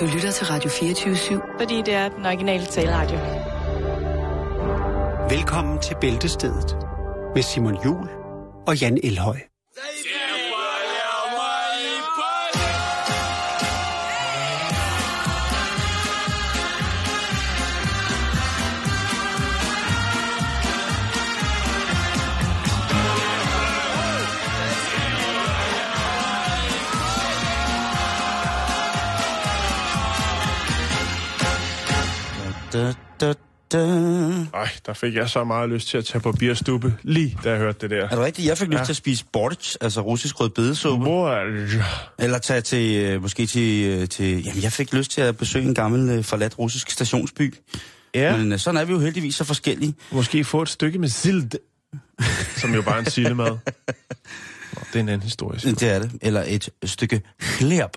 Du lytter til Radio 24-7. Fordi det er den originale taleradio. Velkommen til Bæltestedet med Simon Jul og Jan Elhøj. Da, da, da. Ej, der fik jeg så meget lyst til at tage på bierstube, lige da jeg hørte det der. Er det rigtigt? Jeg fik lyst Ja. til at spise bortsch, altså russisk rødbedesuppe. Mor, Eller tage til, øh, måske til, øh, til... Jamen, jeg fik lyst til at besøge en gammel øh, forladt russisk stationsby. ja, Men sådan er vi jo heldigvis så forskellige. måske få et stykke med sild, som jo bare er en sildemad. Det er en anden historie. Det er det. Eller et stykke hlerb.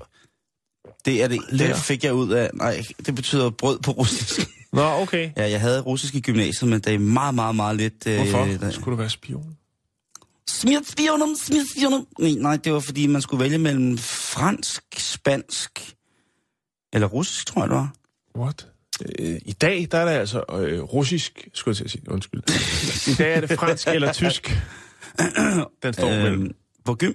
Det er det. Det fik jeg ud af... Nej, det betyder brød på russisk. Nå, okay. Ja, jeg havde russisk i gymnasiet, men det er meget, meget, meget lidt... Øh, Hvorfor? der- Skulle du være spion? Smidt spionum, smidt spionum. Nej, nej, det var fordi, man skulle vælge mellem fransk, spansk eller russisk, tror jeg det var. What? Øh, I dag, der er det altså øh, russisk, skulle jeg til at sige, undskyld. I dag er det fransk eller tysk. Den står øh, mellem. På gym?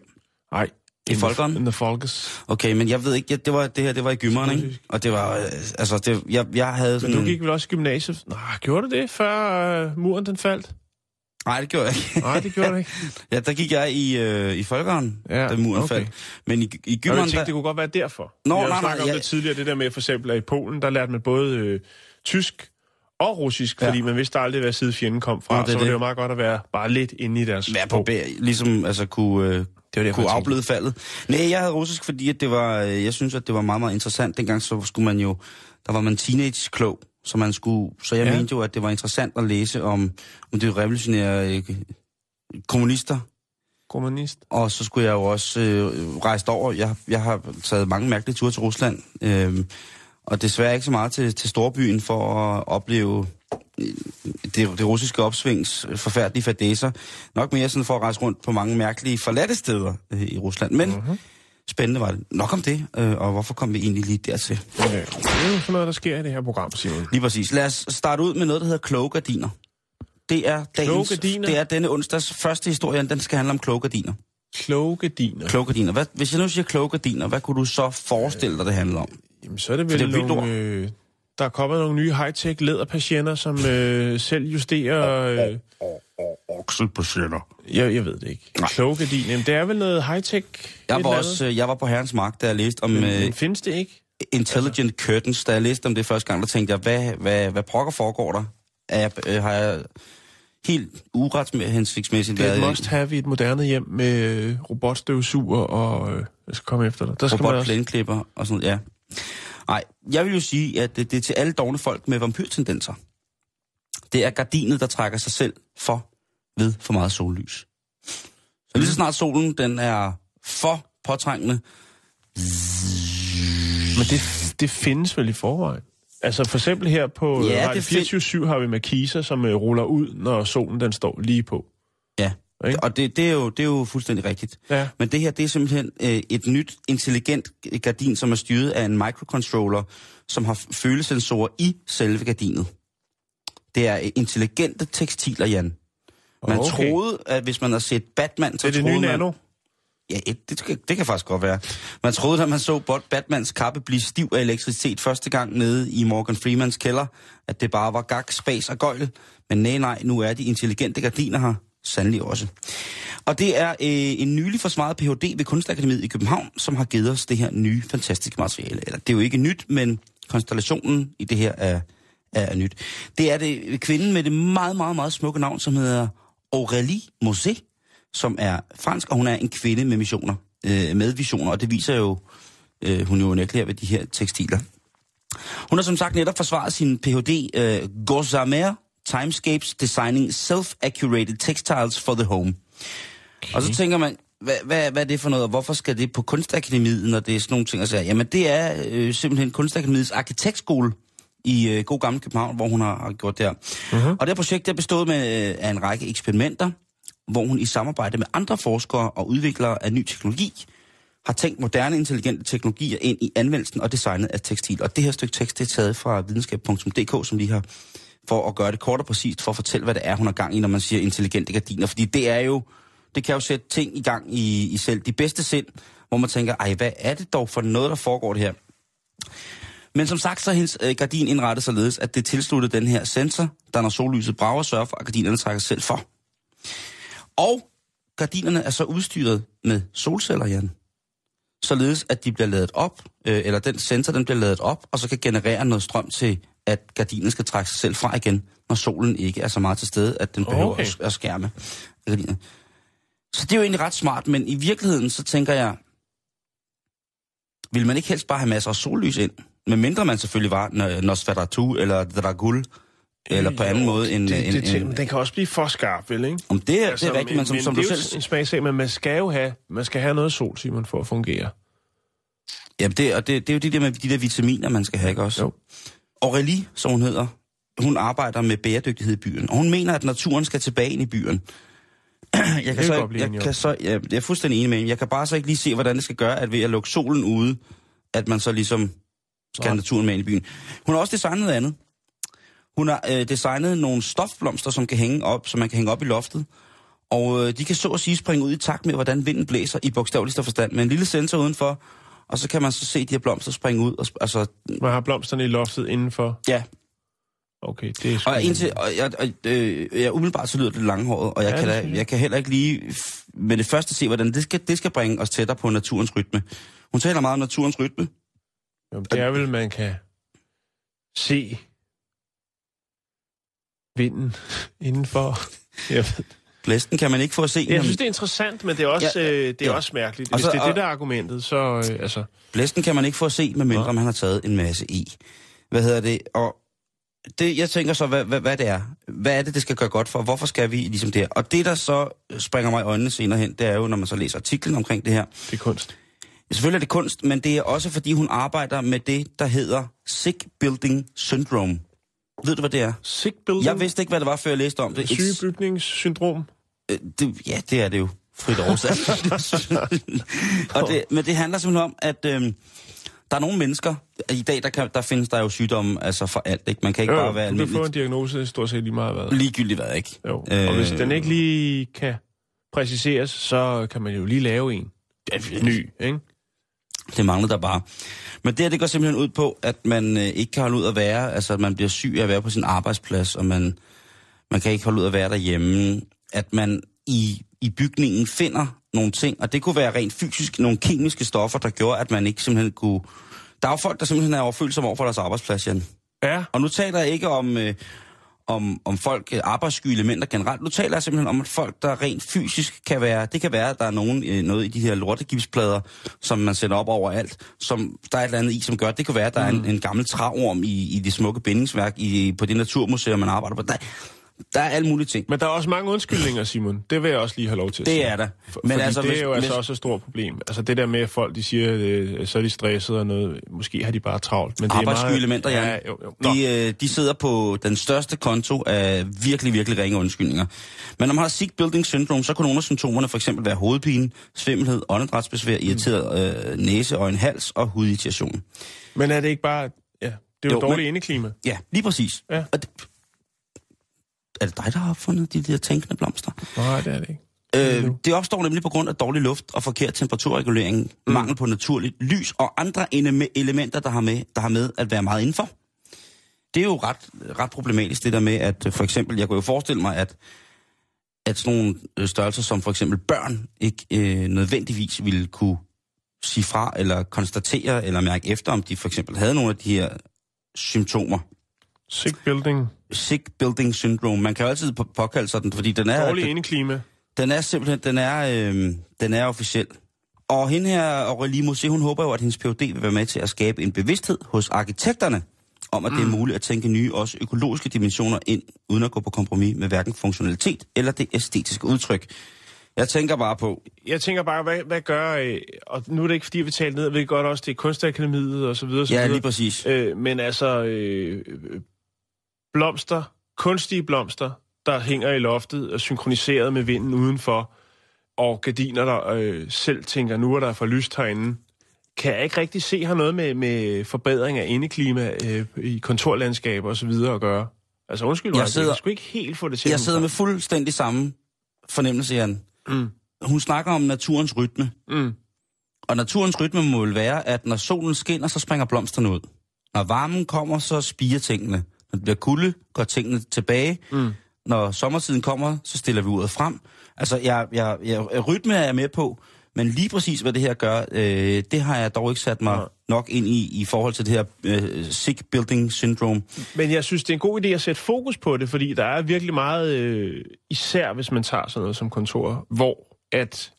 Nej. I folkeren? In the Folkes. Okay, men jeg ved ikke, det, var, det her det var i gymmeren, ikke? Og det var, øh, altså, det, jeg, jeg havde Men sådan... du gik vel også i gymnasiet? Nej, gjorde du det, før øh, muren den faldt? Nej, det gjorde jeg ikke. Nej, det gjorde du ikke. ja, der gik jeg i, øh, i folkeren, Ja, da muren okay. faldt. Men i, i Og jeg gymmeren, tænkte, der... det kunne godt være derfor. Nå, Vi har nej, nej, snakket om jeg- det tidligere, det der med for eksempel, at i Polen, der lærte man både øh, tysk og russisk, Ja. fordi man vidste aldrig, hvad side fjenden kom fra. Nå, det så var det det. jo meget godt at være bare lidt inde i deres være på bær, ligesom altså kunne, øh, Det var derfor, kunne afbløde faldet. Nej, jeg havde russisk, fordi at det var, øh, jeg synes, at det var meget, meget interessant. Dengang så skulle man jo, der var man teenage-klog, så man skulle, så jeg Ja. mente jo, at det var interessant at læse om, om det revolutionære øh, kommunister, Kommunist. og så skulle jeg jo også øh, rejse over. Jeg, jeg har taget mange mærkelige ture til Rusland, øh, og desværre ikke så meget til, til storbyen for at opleve det, det russiske opsvings forfærdelige fadæser. Nok mere sådan for at rejse rundt på mange mærkelige forladte steder øh, i Rusland. Men uh-huh. spændende var det. Nok om det, øh, og hvorfor kom vi egentlig lige dertil? Ja, det er jo sådan noget, der sker i det her program, Simon. Lige præcis. Lad os starte ud med noget, der hedder kloge gardiner. Det er, dagens, det er denne onsdags første historie, den skal handle om kloge gardiner. Kloge gardiner. Kloge gardiner. Hvad, hvis jeg nu siger kloge gardiner, hvad kunne du så forestille dig, det handler om? Jamen, så er det For vel det er nogle... Øh, der er kommet nogle nye high-tech læderpatienter, som øh, selv justerer... Øh, Okselpatienter. jeg, jeg ved det ikke. Kloge gardiner. Jamen, det er vel noget high-tech? Jeg var, også, øh, jeg var på Herrens Mark, da jeg læste om Men, men findes det ikke? Intelligent Curtains. Da jeg læste om det første gang, der tænkte jeg, hvad, hvad, hvad pokker foregår der? Er jeg, øh, har jeg helt uretshensigtsmæssigt Det er et været must have i et moderne hjem med øh, robotstøvsuger og... Øh, jeg skal komme efter dig. Der skal man også... og sådan noget, ja. Nej, jeg vil jo sige, at det, det er til alle dogne folk med vampyrtendenser. Det er gardinet, der trækker sig selv for ved for meget sollys. Så lige så snart solen den er for påtrængende, Men det, det findes vel i forvejen? Altså for eksempel her på Ja, det Radio fin- 24 har vi markiser, som øh, ruller ud, når solen den står lige på. Ikke? og det, det, er jo, det er jo fuldstændig rigtigt. Ja. Men det her, det er simpelthen øh, et nyt, intelligent gardin, som er styret af en microcontroller, som har følesensorer i selve gardinet. Det er øh, intelligente tekstiler, Jan. Man Okay. troede, at hvis man har set Batman, så Det er det nye man... nano. Ja, et, det, kan- det kan faktisk godt være. Man troede, da man så Batmans kappe blive stiv af elektricitet første gang nede i Morgan Freemans kælder, at det bare var gak, spas og gøjl. Men nej, nej, nu er de intelligente gardiner her sandelig også. Og det er øh, en nylig forsvaret Ph.D. ved Kunstakademiet i København, som har givet os det her nye, fantastiske materiale. Eller det er jo ikke nyt, men konstellationen i det her er, er nyt. Det er det kvinden med det meget, meget, meget smukke navn, som hedder Aurélie Mosé, som er fransk, og hun er en kvinde med missioner, øh, med visioner, og det viser jo, øh, hun jo unægteligt ved de her tekstiler. Hun har som sagt netop forsvaret sin Ph.D. Øh, Gossamer Timescapes Designing Self-Accurated Textiles for the Home. Okay. Og så tænker man, hvad, hvad, hvad er det for noget, og hvorfor skal det på Kunstakademiet, når det er sådan nogle ting at sige? Jamen det er øh, simpelthen Kunstakademiets arkitektskole i øh, god gammel København, hvor hun har, har gjort det her. Uh-huh. Og det her projekt det er bestået med, øh, af en række eksperimenter, hvor hun i samarbejde med andre forskere og udviklere af ny teknologi har tænkt moderne intelligente teknologier ind i anvendelsen og designet af tekstil. Og det her stykke tekst, det er taget fra videnskab.dk, som lige har for at gøre det kort og præcist, for at fortælle, hvad det er, hun har gang i, når man siger intelligente gardiner. Fordi det er jo, det kan jo sætte ting i gang i, i selv de bedste sind, hvor man tænker, ej, hvad er det dog for noget, der foregår det her? Men som sagt, så er hendes øh, gardin indrettet således, at det tilsluttede den her sensor, der når sollyset brager, sørger for, at gardinerne trækker selv for. Og gardinerne er så udstyret med solceller, Jan. Således, at de bliver ladet op, øh, eller den sensor, den bliver ladet op, og så kan generere noget strøm til, at gardinen skal trække sig selv fra igen, når solen ikke er så meget til stede, at den behøver Okay. at, skærme gardinen. Så det er jo egentlig ret smart, men i virkeligheden, så tænker jeg, vil man ikke helst bare have masser af sollys ind? Men mindre man selvfølgelig var Nosferatu eller Dragul, eller på anden Jo, måde en... Det, en, det, det, en, den kan også blive for skarp, vel, ikke? om det, er, det er rigtigt, men som, men som det du selv... en smagsag, men man skal jo have, man skal have noget sol, Simon, for at fungere. Jamen, det, og det, det er jo det der med de der vitaminer, man skal have, ikke også? Jo. Aurélie, som hun hedder, hun arbejder med bæredygtighed i byen, og hun mener, at naturen skal tilbage ind i byen. Jeg kan, så, blive jeg, kan så, jeg, jeg er fuldstændig enig med hende. Jeg kan bare så ikke lige se, hvordan det skal gøre, at ved at lukke solen ude, at man så ligesom skal naturen med ind i byen. Hun har også designet noget andet. Hun har øh, designet nogle stofblomster, som kan hænge op, som man kan hænge op i loftet. Og øh, de kan så at sige springe ud i takt med, hvordan vinden blæser i bogstaveligste forstand. Med en lille sensor udenfor, og så kan man så se de her blomster springe ud. Og, altså, Man har blomsterne i loftet indenfor. ja, Okay, det er sgu... og indtil, og jeg, og, øh, jeg umiddelbart så lyder det langhåret, og jeg, Ja, kan da, jeg. kan heller ikke lige med det første se, hvordan det skal, det skal bringe os tættere på naturens rytme. Hun taler meget om naturens rytme. Jo, det er vel, man kan se vinden indenfor. Jeg, ved. Blæsten kan man ikke få at se. jeg når- synes, det er interessant, men det er også, Ja, ja, øh, det er ja. også mærkeligt. Og Hvis så- det er og- det, der er argumentet, så... Øh, altså, Blæsten kan man ikke få at se, medmindre man har taget en masse i. Hvad hedder det? Og det, jeg tænker så, hvad, hvad, hvad det er. Hvad er det, det skal gøre godt for? Hvorfor skal vi ligesom det her? Og det, der så springer mig i øjnene senere hen, det er jo, når man så læser artiklen omkring det her. det er kunst. Selvfølgelig er det kunst, men det er også, fordi hun arbejder med det, der hedder Sick Building Syndrome. Ved du, hvad det er? Sick building. Jeg vidste ikke, hvad det var, før jeg læste om det. Sygebygningssyndrom. Øh, det, ja, det er det jo. Frit oversat. og det, men det handler simpelthen om, at øhm, der er nogle mennesker, i dag der, kan, der findes der jo sygdomme altså for alt. Ikke? Man kan ikke Jo, bare være du kan få en almindelig. diagnose stort set lige meget hvad. Ligegyldigt hvad, ikke? Jo. Og hvis Øh, den ikke lige kan præciseres, så kan man jo lige lave en ny, ikke? Det manglede der bare. Men det her, det går simpelthen ud på, at man øh, ikke kan holde ud at være, altså at man bliver syg af at være på sin arbejdsplads, og man, man kan ikke holde ud at være derhjemme. At man i, i bygningen finder nogle ting, og det kunne være rent fysisk, nogle kemiske stoffer, der gjorde, at man ikke simpelthen kunne... Der er jo folk, der simpelthen er overfølsomme over for deres arbejdsplads, Jan. Ja. Og nu taler jeg ikke om, øh, om, om folk, øh, arbejdssky elementer generelt. Nu taler jeg simpelthen om, at folk, der rent fysisk kan være... Det kan være, at der er nogen, øh, noget i de her lortegipsplader, som man sætter op overalt, som der er et eller andet i, som gør... Det kan være, at der er en, en gammel træorm i, i det smukke bindingsværk i, på det naturmuseum, man arbejder på. Der, der er alle mulige ting. Men der er også mange undskyldninger, Simon. Det vil jeg også lige have lov til at Det sige. er der. For, Men altså, det er jo altså hvis- også et stort problem. Altså det der med, at folk de siger, øh, så er de stresset og noget. Måske har de bare travlt. Men det er Arbejdssky meget... elementer, Jan. Ja, jo, jo. Nå. De, øh, de sidder på den største konto af virkelig, virkelig ringe undskyldninger. Men når man har sick building syndrome, så kan nogle af symptomerne for eksempel være hovedpine, svimmelhed, åndedrætsbesvær, irriteret øh, næse, øjen, hals og hudirritation. Men er det ikke bare... Ja, det er jo, Jo, jo dårligt men- indeklima. Ja, lige præcis. Ja. Og det, er det dig, der har opfundet de der tænkende blomster? Nej, det er det ikke. Øh, det opstår nemlig på grund af dårlig luft og forkert temperaturregulering, mm. mangel på naturligt lys og andre ele- elementer, der har, med, der har med at være meget indenfor. Det er jo ret, ret problematisk, det der med, at øh, for eksempel, jeg kunne jo forestille mig, at, at sådan nogle øh, størrelser som for eksempel børn ikke øh, nødvendigvis ville kunne sige fra, eller konstatere, eller mærke efter, om de for eksempel havde nogle af de her symptomer. Sick building. Sick building syndrome. Man kan jo altid på- påkalde sig den, fordi den er... Dårligt indeklima. Den er simpelthen, den er, øh, den er officiel. Og hende her, Aurélie Mosé, hun håber jo, at hendes PhD vil være med til at skabe en bevidsthed hos arkitekterne, om at mm. det er muligt at tænke nye, også økologiske dimensioner ind, uden at gå på kompromis med hverken funktionalitet eller det æstetiske udtryk. Jeg tænker bare på, Jeg tænker bare, hvad, hvad gør... Øh, og nu er det ikke, fordi vi taler ned, jeg ved godt også, det er kunstakademiet og så videre. Så ja, videre. lige præcis. Øh, men altså, øh, blomster, kunstige blomster, der hænger i loftet og synkroniseret med vinden udenfor, og gardiner, der øh, selv tænker, nu er der for lyst herinde, kan jeg ikke rigtig se har noget med, med forbedring af indeklima øh, i kontorlandskaber så videre at gøre. Altså undskyld Jeg sidder- jeg skulle ikke helt få det til. Jeg sidder med fuldstændig samme fornemmelse, Jan. Mm. Hun snakker om naturens rytme. Mm. Og naturens rytme må vel være, at når solen skinner, så springer blomsterne ud. Når varmen kommer, så spiger tingene. Når det bliver kulde, går tingene tilbage. Mm. Når sommertiden kommer, så stiller vi uret frem. Altså, jeg, jeg, jeg, rytme er jeg med på, men lige præcis, hvad det her gør, øh, det har jeg dog ikke sat mig Nej. nok ind i, i forhold til det her øh, sick building syndrome. Men jeg synes, det er en god idé at sætte fokus på det, fordi der er virkelig meget, øh, især hvis man tager sådan noget som kontor, hvor at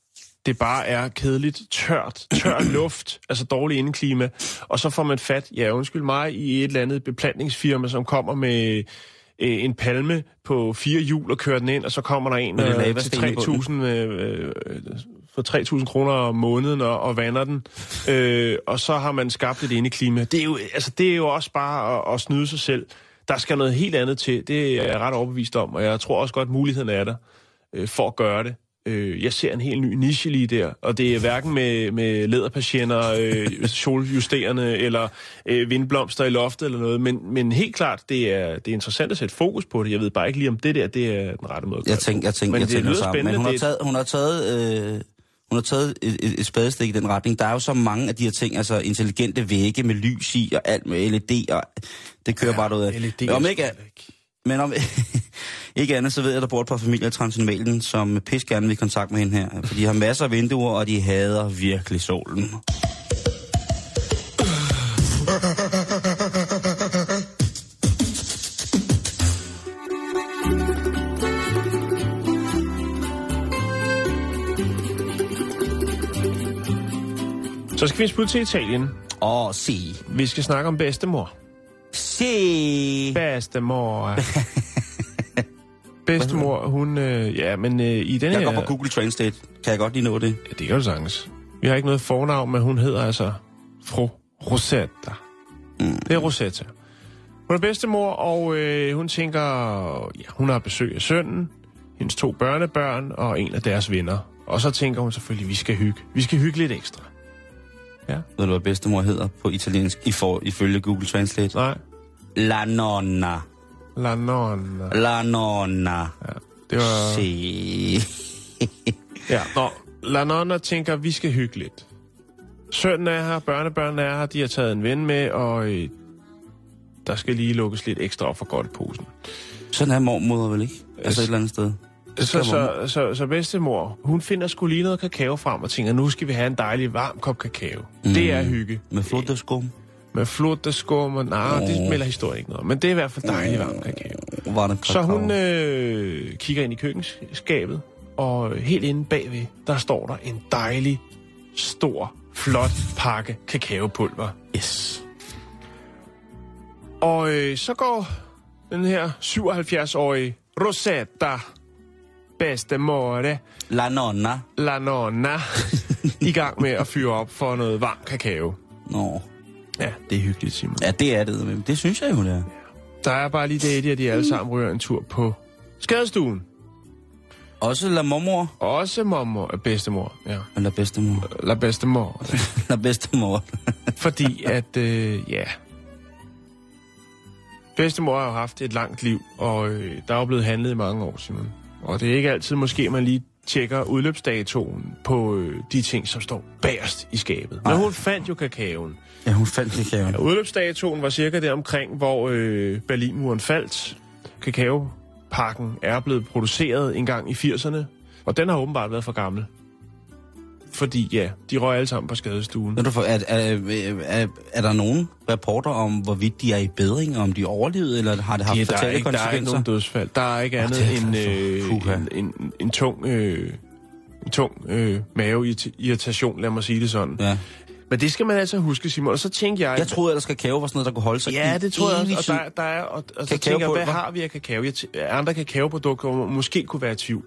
det bare er kedeligt, tørt, tør luft, altså dårlig indeklima, og så får man fat, ja undskyld mig, i et eller andet beplantningsfirma, som kommer med øh, en palme på fire hjul og kører den ind, og så kommer der en øh, til lavasten i bunden. 3.000 øh, øh, for 3.000 kroner om måneden og, og vander den, øh, og så har man skabt et indeklima. Det er jo, altså, det er jo også bare at, at snyde sig selv. Der skal noget helt andet til. Det er jeg ret overbevist om, og jeg tror også godt, at muligheden er der øh, for at gøre det. Øh, jeg ser en helt ny niche lige der, og det er hverken med, med læderpatienter, øh, soljusterende eller øh, vindblomster i loftet eller noget, men, men helt klart, det er, det er interessant at sætte fokus på det. Jeg ved bare ikke lige, om det der det er den rette måde at gøre Jeg tænker, jeg tænker, Men jeg det tænker lyder sammen. Men spændende. hun har taget, hun har taget, øh, hun har taget et, et, et spadestik i den retning. Der er jo så mange af de her ting, altså intelligente vægge med lys i, og alt med LED, og det kører ja, bare ud af. LED om ikke. Men om ikke andet, så ved jeg, at der bor et par familier i Transylvanien, som pis gerne vil i kontakt med hende her. For de har masser af vinduer, og de hader virkelig solen. Så skal vi spille til Italien. Åh, se. Vi skal snakke om bedstemor. Se. Bedstemor. bedstemor, hun... Øh, ja, men øh, i den Jeg her... går på Google Translate. Kan jeg godt lige nå det? Ja, det kan du sagtens. Vi har ikke noget fornavn, men hun hedder altså fru Rosetta. Mm. Det er Rosetta. Hun er bedstemor, og øh, hun tænker, ja, hun har besøg af sønnen, hendes to børnebørn og en af deres venner. Og så tænker hun selvfølgelig, vi skal hygge. Vi skal hygge lidt ekstra. Ved du, hvad bedstemor hedder på italiensk, i for, ifølge Google Translate? Nej, La nonna. la nonna. La nonna. Ja, det var... Se. Ja, nå, La Nonna tænker, vi skal hygge lidt. Sønnen er her, børnebørnene er her, de har taget en ven med, og øh, der skal lige lukkes lidt ekstra op for godt posen. Sådan er mormor vel ikke? Altså et eller andet sted. Så, så, så, så bedstemor, hun finder sgu lige noget kakao frem og tænker, nu skal vi have en dejlig varm kop kakao. Mm. Det er hygge. Med flodeskum. Med flot, der skummer. Nej, det Åh. melder historien ikke noget Men det er i hvert fald dejlig varm kakao. Var det Så hun øh, kigger ind i køkkenskabet, og helt inde bagved, der står der en dejlig, stor, flot pakke kakaopulver. Yes. Og øh, så går den her 77-årige Rosetta Bestemore La nonna. La Nonna i gang med at fyre op for noget varm kakao. Nå. Ja, det er hyggeligt, Simon. Ja, det er det. Men det synes jeg jo, det er. Der er bare lige det, at de alle sammen ryger en tur på skadestuen. Også la mormor. Også mormor, øh, bedstemor. Ja. Eller bedstemor. La bedstemor. La bedstemor. Fordi at, øh, ja... Bedstemor har jo haft et langt liv, og øh, der er jo blevet handlet i mange år, Simon. Og det er ikke altid måske, man lige tjekker udløbsdatoen på øh, de ting, som står bagerst i skabet. Men Nej. hun fandt jo kakaoen. ja, hun fandt kakaoen. Ja, udløbsdatoen var cirka der omkring, hvor øh, Berlinmuren faldt. Kakaopakken er blevet produceret en gang i 80'erne, og den har åbenbart været for gammel. Fordi ja, de røg alle sammen på skadestuen. Er, er, er, er, er der nogen rapporter om, hvorvidt de er i bedring, og om de overlevede, eller har det haft Ja, der, er fatale ikke, der er ikke nogen dødsfald. Der er ikke andet det er end altså- øh, en, en, en tung, øh, en tung øh, maveirritation, lad mig sige det sådan. Ja. Men det skal man altså huske, Simon. Og så tænkte jeg... Jeg troede ellers, kakao var sådan noget, der kunne holde sig Ja, det tror jeg også. Og, der, der er, og, og så tænker jeg, hvad har vi af kakao? Jeg t- andre kakaoprodukter, måske kunne være i tvivl.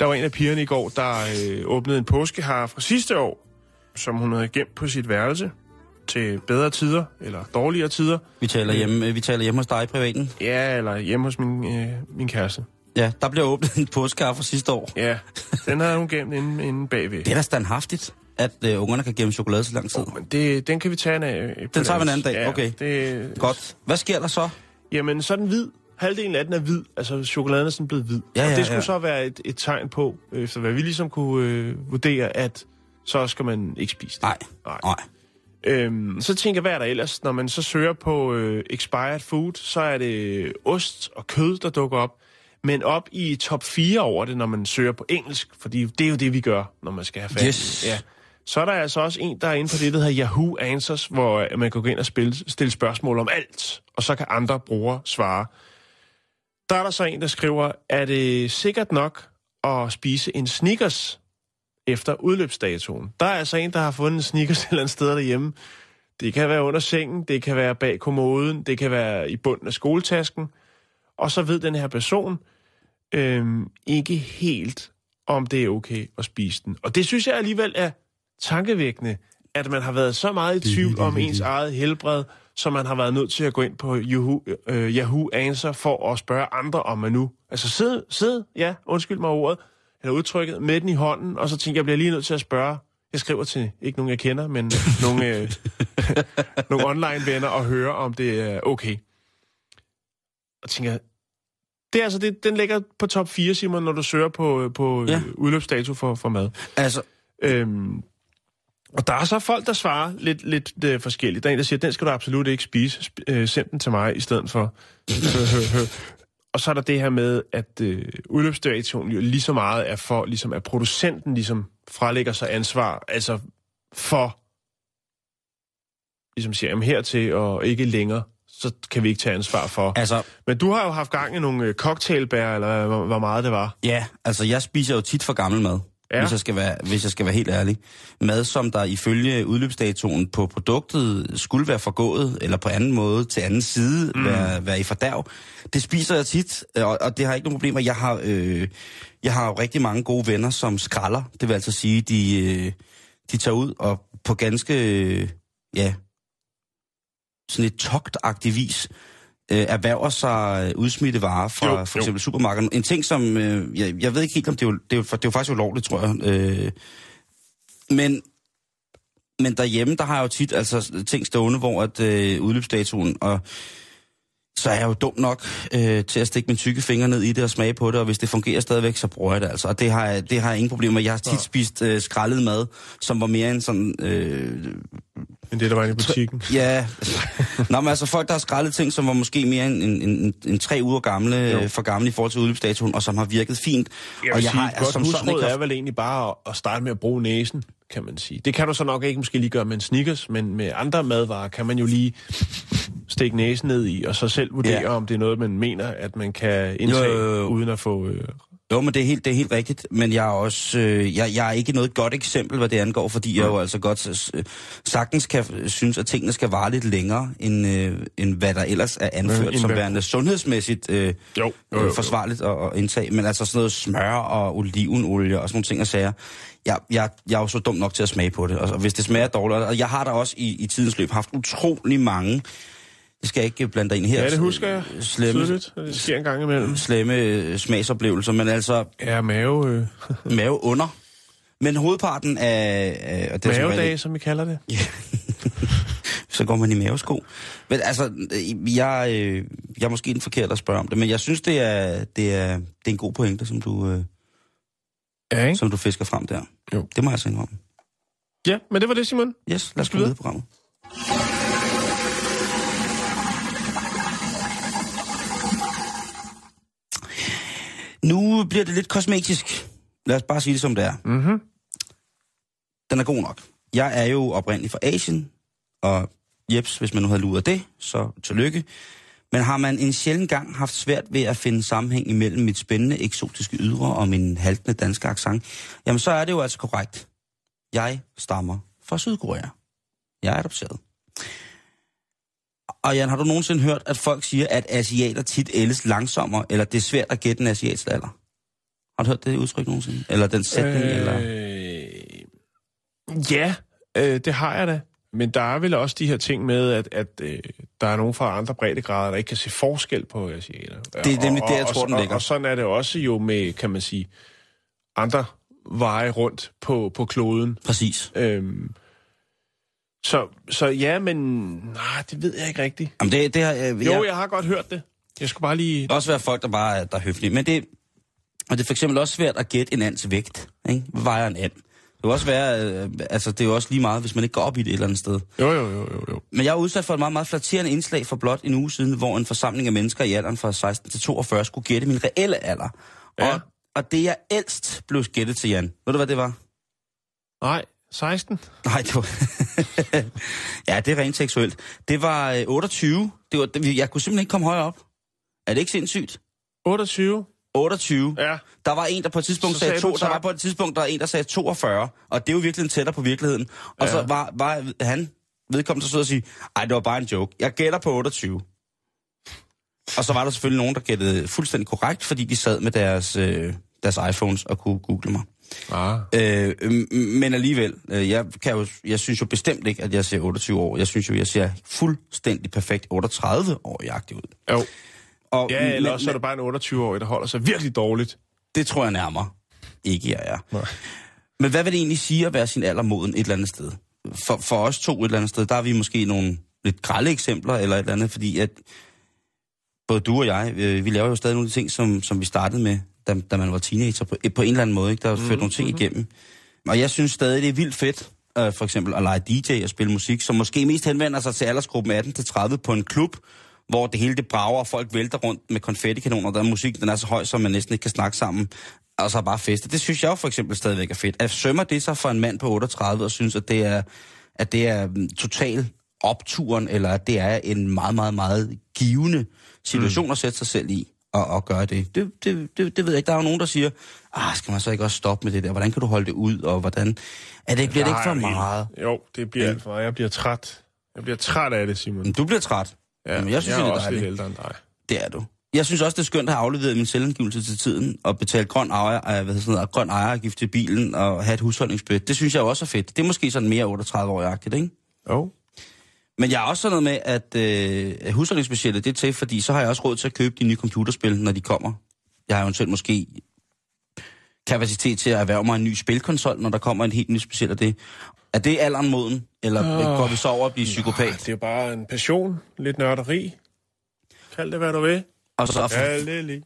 Der var en af pigerne i går, der øh, åbnede en påskehar fra sidste år, som hun havde gemt på sit værelse til bedre tider, eller dårligere tider. Vi taler hjemme, vi taler hjemme hos dig i privaten. Ja, eller hjemme hos min, øh, min kæreste. Ja, der bliver åbnet en påskekaffe fra sidste år. Ja, den har hun gemt inde, inde bagved. Det er da standhaftigt, at øh, ungerne kan gemme chokolade så lang tid. Men det, den kan vi tage en af. Den tager vi en anden dag, ja, okay. Det, Godt. Hvad sker der så? Jamen, så er den hvid. Halvdelen af den er hvid. Altså, chokoladen er sådan blevet hvid. Ja, og ja, det skulle ja. så være et, et tegn på, efter hvad vi ligesom kunne øh, vurdere, at så skal man ikke spise det. Nej, Nej. Øhm, så tænker jeg, hvad er der ellers? Når man så søger på øh, expired food, så er det ost og kød, der dukker op. Men op i top 4 over det, når man søger på engelsk, fordi det er jo det, vi gør, når man skal have fat Yes. Ja. Så er der altså også en, der er inde på det, der hedder Yahoo Answers, hvor øh, man kan gå ind og spille, stille spørgsmål om alt, og så kan andre brugere svare. Der er der så en, der skriver, er det sikkert nok at spise en Snickers efter udløbsdatoen? Der er altså en, der har fundet en Snickers et eller andet sted derhjemme. Det kan være under sengen, det kan være bag kommoden, det kan være i bunden af skoletasken. Og så ved den her person øhm, ikke helt, om det er okay at spise den. Og det synes jeg alligevel er tankevækkende, at man har været så meget i tvivl om ens eget helbred, så man har været nødt til at gå ind på Yahoo, øh, Yahoo Answer for at spørge andre, om man nu... Altså sid, sid, ja, undskyld mig ordet, eller udtrykket, med den i hånden, og så tænker jeg, jeg bliver lige nødt til at spørge. Jeg skriver til ikke nogen, jeg kender, men nogle, øh, nogle online-venner og høre, om det er okay. Og tænker, det er altså det, den ligger på top 4, Simon, når du søger på, på Ja. ja. udløbsdato for, for mad. Altså, Øhm, og der er så folk, der svarer lidt, lidt øh, forskelligt. Der er en, der siger, den skal du absolut ikke spise. Sp- øh, send den til mig i stedet for. og så er der det her med, at øh, udløbsdatoen jo lige så meget er for, ligesom at producenten ligesom frelægger sig ansvar, altså for, ligesom siger, jamen hertil og ikke længere, så kan vi ikke tage ansvar for. altså, Men du har jo haft gang i nogle øh, cocktailbær, eller hvor, hvor meget det var. ja, altså jeg spiser jo tit for gammel mad. Ja. Hvis, jeg skal være, hvis jeg skal være helt ærlig. Mad, som der ifølge udløbsdatoen på produktet skulle være forgået, eller på anden måde til anden side mm. være, være i fordærv. Det spiser jeg tit, og, og det har ikke nogen problemer. Jeg har, øh, jeg har jo rigtig mange gode venner, som skralder. Det vil altså sige, de, øh, de tager ud og på ganske, øh, ja, sådan et togtagtigt vis, øh, erhverver sig udsmidte varer fra Jo, jo, for jo. eksempel supermarkedet. En ting, som, øh, jeg, jeg ved ikke helt, om det er jo, det er jo, det er jo faktisk ulovligt, tror jeg. Øh, men, men derhjemme, der har jeg jo tit altså, ting stående, hvor at, øh, udløbsdatoen, og så er jeg jo dum nok øh, til at stikke mine tykke fingre ned i det og smage på det, og hvis det fungerer stadigvæk, så bruger jeg det altså. Og det har jeg, det har jeg ingen problemer med. Jeg har tit Ja. spist øh, skrællet mad, som var mere end sådan... Øh, Men det, der var inde i butikken. Ja, Nå, men altså folk, der har skrællet ting, som var måske mere end, end, end, end tre uger gamle, Jo. øh, for gamle i forhold til udløbsdatoen, og som har virket fint. Jeg og jeg sige, har et godt som sådan husråd ikke er vel egentlig bare at, at starte med at bruge næsen, kan man sige. Det kan du så nok ikke måske lige gøre med en Snickers, men med andre madvarer kan man jo lige stikke næsen ned i, og så selv vurdere, Ja. om det er noget, man mener, at man kan indtage, Jo, jo, jo. uden at få... Øh, Jo, men det er helt, det er helt rigtigt. Men jeg er også, øh, jeg, jeg er ikke noget godt eksempel, hvad det angår, fordi jeg jo altså godt øh, sagtens kan synes, at tingene skal vare lidt længere, end, øh, end hvad der ellers er anført end som værende sundhedsmæssigt øh, Jo, jo, jo, øh, jo. forsvarligt at, at indtage. Men altså sådan noget smør og olivenolie og sådan nogle ting og sager. Jeg, jeg, jeg er jo så dum nok til at smage på det. Og og hvis det smager dårligt, og jeg har da også i, i tidens løb haft utrolig mange, det skal jeg ikke blande ind her, ja, det husker jeg slemme, tydeligt, det sker en gang imellem. slemme øh, smagsoplevelser, men altså Ja, mave, øh, mave under. Men hovedparten af... og det som mavedage, som vi kalder det. Så går man i mavesko. Men altså, øh, jeg, øh, jeg er måske den forkerte at spørge om det, men jeg synes, det er, det er, det er en god pointe, som du, øh, Ja, ikke? som du fisker frem der. Jo. Det må jeg så indrømme. Ja, men det var det, Simon. Yes, lad os gå videre. i programmet. Nu bliver det lidt kosmetisk. Lad os bare sige det som det er. Mhm. Den er god nok. Jeg er jo oprindelig fra Asien, og jeps, hvis man nu havde luret det, så tillykke. Men har man en sjælden gang haft svært ved at finde sammenhæng imellem mit spændende eksotiske ydre og min haltende danske accent, jamen så er det jo altså korrekt. Jeg stammer fra Sydkorea. Jeg er adopteret. Og Jan, har du nogensinde hørt, at folk siger, at asiater tit ældes langsommere, eller det er svært at gætte en asiats alder? Har du hørt det udtryk nogensinde? Eller den sætning? Øh... Eller? Ja, øh, det har jeg da. Men der er vel også de her ting med, at, at øh, der er nogen fra andre breddegrader, der ikke kan se forskel på asiater. Det er nemlig Og- der, jeg og- tror, og, den og, ligger. Og sådan er det også jo med, kan man sige, andre veje rundt på, på kloden. Præcis. Øhm, så, så ja, men nej, det ved jeg ikke rigtigt. Jamen, det, det har, øh, Jo, jeg har godt hørt det. Jeg skulle bare lige... kan også være folk, der bare er, der er høflige. Men det, og det er for eksempel også svært at gætte en ands vægt. Ikke? Hvad vejer en and? Det kan også være, øh, altså det er jo også lige meget, hvis man ikke går op i det et eller andet sted. Jo, jo, jo, jo, jo. Men jeg er udsat for et meget, meget flatterende indslag for blot en uge siden, hvor en forsamling af mennesker i alderen fra 16 til 42 skulle gætte min reelle alder. Ja. Og, og det jeg ældst blev gættet til, Jan. Ved du, hvad det var? Nej, 16? Nej, det var... ja, det er rent seksuelt. Det var øh, 28. Det var, jeg kunne simpelthen ikke komme højere op. Er det ikke sindssygt? 28? 28. Ja. Der var en, der på et tidspunkt Så sagde, sagde to, der var på et tidspunkt, der var en, der sagde 42, og det er jo virkelig tættere på virkeligheden. Og Ja. så var, var han vedkommende så stod og sige, ej, det var bare en joke. Jeg gætter på 28. Og så var der selvfølgelig nogen, der gættede fuldstændig korrekt, fordi de sad med deres, øh, deres iPhones og kunne google mig. Ah. Øh, men alligevel, øh, jeg, kan jo, jeg synes jo bestemt ikke, at jeg ser 28 år. Jeg synes jo, jeg ser fuldstændig perfekt 38 år i ud. Jo. Og, Ja, eller men- også er du bare en 28-årig, der holder sig virkelig dårligt. Det tror jeg nærmere ikke, jeg er. Nej. Men hvad vil det egentlig sige at være sin alder moden et eller andet sted? For, for os to et eller andet sted, der er vi måske nogle lidt grælde eksempler eller et eller andet, fordi at både du og jeg, øh, vi laver jo stadig nogle af de ting, som, som vi startede med, da, da man var teenager, på, på en eller anden måde, ikke? der har ført nogle ting igennem. Og jeg synes stadig, det er vildt fedt, øh, for eksempel at lege DJ og spille musik, som måske mest henvender sig til aldersgruppen 18-30 på en klub, hvor det hele det brager, og folk vælter rundt med konfettikanoner, der er musik, den er så høj, så man næsten ikke kan snakke sammen, og så bare feste. Det synes jeg jo for eksempel stadigvæk er fedt. At sømmer det sig for en mand på 38 og synes, at det er, at det er mm, total opturen, eller at det er en meget, meget, meget givende situation mm. at sætte sig selv i og, og gøre det. Det, det, det. det ved jeg ikke. Der er jo nogen, der siger, ah, skal man så ikke også stoppe med det der? Hvordan kan du holde det ud? Og hvordan... Er det, bliver det ikke for meget? Jo, det bliver alt for meget. Jeg bliver træt. Jeg bliver træt af det, Simon. Men Du bliver træt. Ja, Men jeg synes, jeg det er også dejligt. lidt ældre end dig. Det er du. Jeg synes også, det er skønt at have afleveret min selvangivelse til tiden, og betale grøn, ejer, øh, hvad sådan noget, grøn ejerafgift til bilen, og have et husholdningsbødt. Det synes jeg også er fedt. Det er måske sådan mere 38-årigt-agtigt, ikke? Jo. Men jeg er også sådan noget med, at øh, husholdningsbudgettet det er til, fordi så har jeg også råd til at købe de nye computerspil, når de kommer. Jeg har eventuelt måske kapacitet til at erhverve mig en ny spilkonsol, når der kommer en helt ny speciel af det. Er det alderen moden, eller Åh. går vi så over at blive Nej, psykopat? det er bare en passion. Lidt nørderi. Kald det, hvad du vil. Og, så, det lige.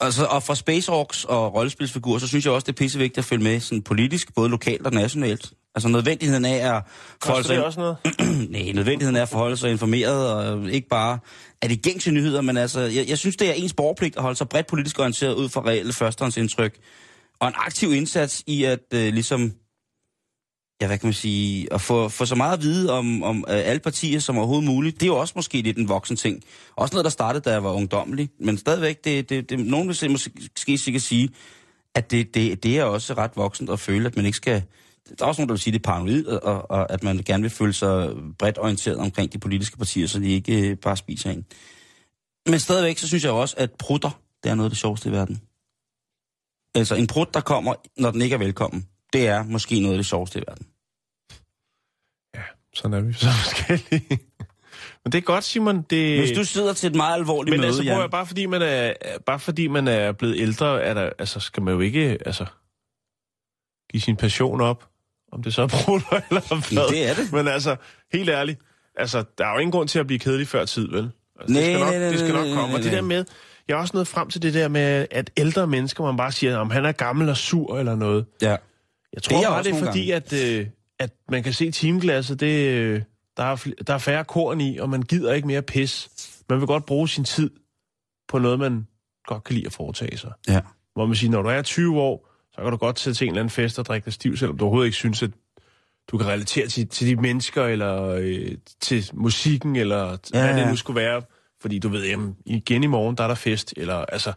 altså, og fra Space Orks og rollespilsfigurer, så synes jeg også, det er pissevigtigt at følge med sådan politisk, både lokalt og nationalt. Altså nødvendigheden af at forholde sig... det også noget? Nej, nødvendigheden er at forholde sig informeret, og ikke bare af de gængse nyheder, men altså, jeg, jeg synes, det er ens borgerpligt at holde sig bredt politisk orienteret ud fra reelle førstehåndsindtryk. Og en aktiv indsats i at øh, ligesom, ja, hvad kan man sige, at få, få så meget at vide om, om øh, alle partier som overhovedet muligt, det er jo også måske lidt en voksen ting. Også noget, der startede, da jeg var ungdommelig, men stadigvæk, det, det, det, nogen vil se- måske sikkert sige, at det, det, det er også ret voksent at føle, at man ikke skal... Der er også nogen, der vil sige, det er paranoid, og, og, at man gerne vil føle sig bredt orienteret omkring de politiske partier, så de ikke øh, bare spiser en. Men stadigvæk, så synes jeg også, at prutter, det er noget af det sjoveste i verden. Altså, en prut, der kommer, når den ikke er velkommen, det er måske noget af det sjoveste i verden. Ja, sådan er vi så forskellige. Men det er godt, Simon. Det... Hvis du sidder til et meget alvorligt Men møde, altså, prøv Jan, at, bare fordi man er, bare fordi man er blevet ældre, er der, altså, skal man jo ikke altså, give sin passion op. Om det så er brutter eller hvad. det er det. Men altså, helt ærligt, altså, der er jo ingen grund til at blive kedelig før tid, vel? Altså, Nej, det skal nok, nej, det skal nok komme. Og det der med, jeg er også nået frem til det der med, at ældre mennesker, man bare siger, om han er gammel og sur eller noget. Ja. Jeg tror Det er bare, også det er fordi, at, øh, at man kan se timeglasset, det, øh, der, er, der er færre korn i, og man gider ikke mere pis. Man vil godt bruge sin tid på noget, man godt kan lide at foretage sig. Ja. Hvor man siger, når du er 20 år, så kan du godt sætte til en eller anden fest og drikke dig stiv, selvom du overhovedet ikke synes, at du kan relatere til, til de mennesker, eller øh, til musikken, eller Ja, ja, hvad det nu skulle være. Fordi du ved, jamen, igen i morgen, der er der fest. Eller, altså,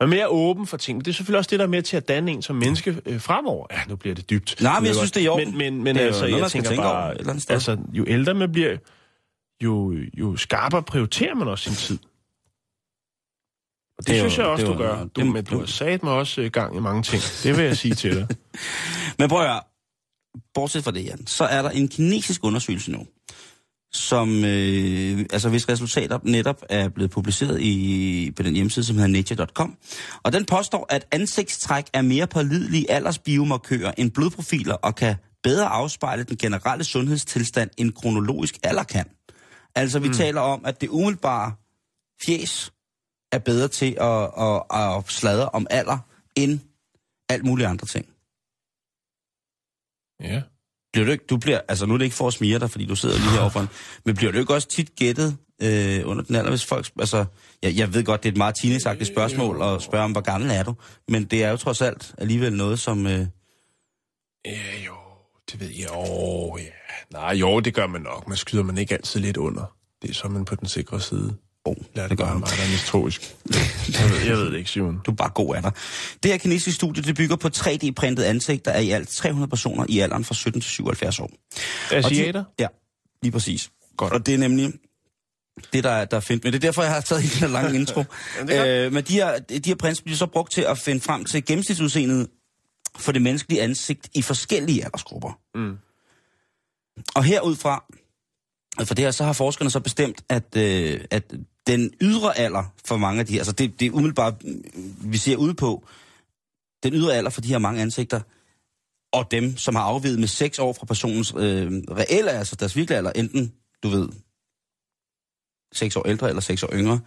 være mere åben for ting. Det er selvfølgelig også det, der er med til at danne en som menneske øh, fremover. Ja, nu bliver det dybt. Nej, men jeg synes, det er i orden. Men, men, men Det er altså, noget, jeg man tænker tænke bare, altså, jo ældre man bliver, jo, jo skarpere prioriterer man også sin tid. Og det, Det det jo- synes jeg også, du gør. Du, men du har sat mig også øh, gang i mange ting. Det vil jeg sige til dig. Men prøv at høre. Bortset fra det, Jan, så er der en kinesisk undersøgelse nu, som, øh, altså hvis resultater netop er blevet publiceret i, på den hjemmeside, som hedder nature.com. Og den påstår, at ansigtstræk er mere pålidelige aldersbiomarkører end blodprofiler og kan bedre afspejle den generelle sundhedstilstand end kronologisk alder kan. Altså vi mm. taler om, at det umiddelbare fjes er bedre til at, at, at sladre om alder end alt muligt andre ting. Ja. Bliver du ikke, du bliver, altså nu er det ikke for at smire dig, fordi du sidder lige foran, men bliver du ikke også tit gættet øh, under den alder, hvis folk, altså, jeg, jeg ved godt, det er et meget teenageagtigt spørgsmål at spørge om, hvor gammel er du, men det er jo trods alt alligevel noget, som... Øh, Ja, jo, det ved jeg. Jo, ja. Nej, jo, det gør man nok. Man skyder man ikke altid lidt under. Det er så man på den sikre side. Oh, Lad det det gør man. mig, der er mistroisk. jeg, ved, jeg ved det ikke, Simon. Du er bare god af dig. Det her kinesiske studie, det bygger på 3D-printet ansigter af i alt 300 personer i alderen fra 17 til 77 år. Og de- Asiater? Ja, lige præcis. Godt. Og det er nemlig det, der, er- der er fint. Men det er derfor, jeg har taget hele den her lange intro. Øh, men de her, de her prints bliver så brugt til at finde frem til gennemsnitsudseendet for det menneskelige ansigt i forskellige aldersgrupper. Mm. Og herudfra, for det her, så har forskerne så bestemt, at, øh, at den ydre alder for mange af de her, altså det, det er umiddelbart, mm, vi ser ud på, den ydre alder for de her mange ansigter, og dem, som har afvidet med 6 år fra personens øh, reelle, altså deres virkelige alder, enten, du ved, 6 år ældre eller 6 år yngre,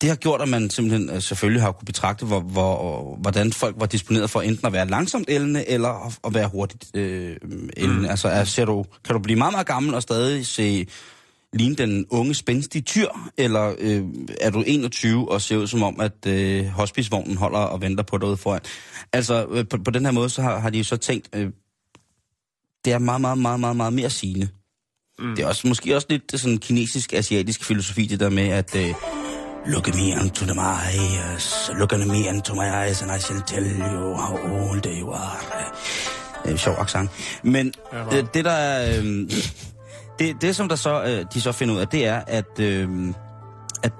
det har gjort, at man simpelthen øh, selvfølgelig har kunne betragte, hvor, hvor, hvordan folk var disponeret for enten at være langsomt ældende, eller at, at være hurtigt øh, ældende. Mm. Altså, er, ser du, kan du blive meget, meget gammel og stadig se ligne den unge, spændstige tyr, eller øh, er du 21 og ser ud som om, at øh, hospicevognen holder og venter på dig ude foran? Altså, øh, på, på den her måde, så har, har de jo så tænkt, øh, det er meget, meget, meget, meget, meget mere sigende. Mm. Det er også, måske også lidt sådan kinesisk-asiatisk filosofi, det der med, at øh, look at me into the my eyes, look at me into my eyes, and I shall tell you how old you are. Øh, sjov accent. Men Ja, øh, det der er, øh, det, det som der så, øh, de så finder ud af, det er, at, øh, at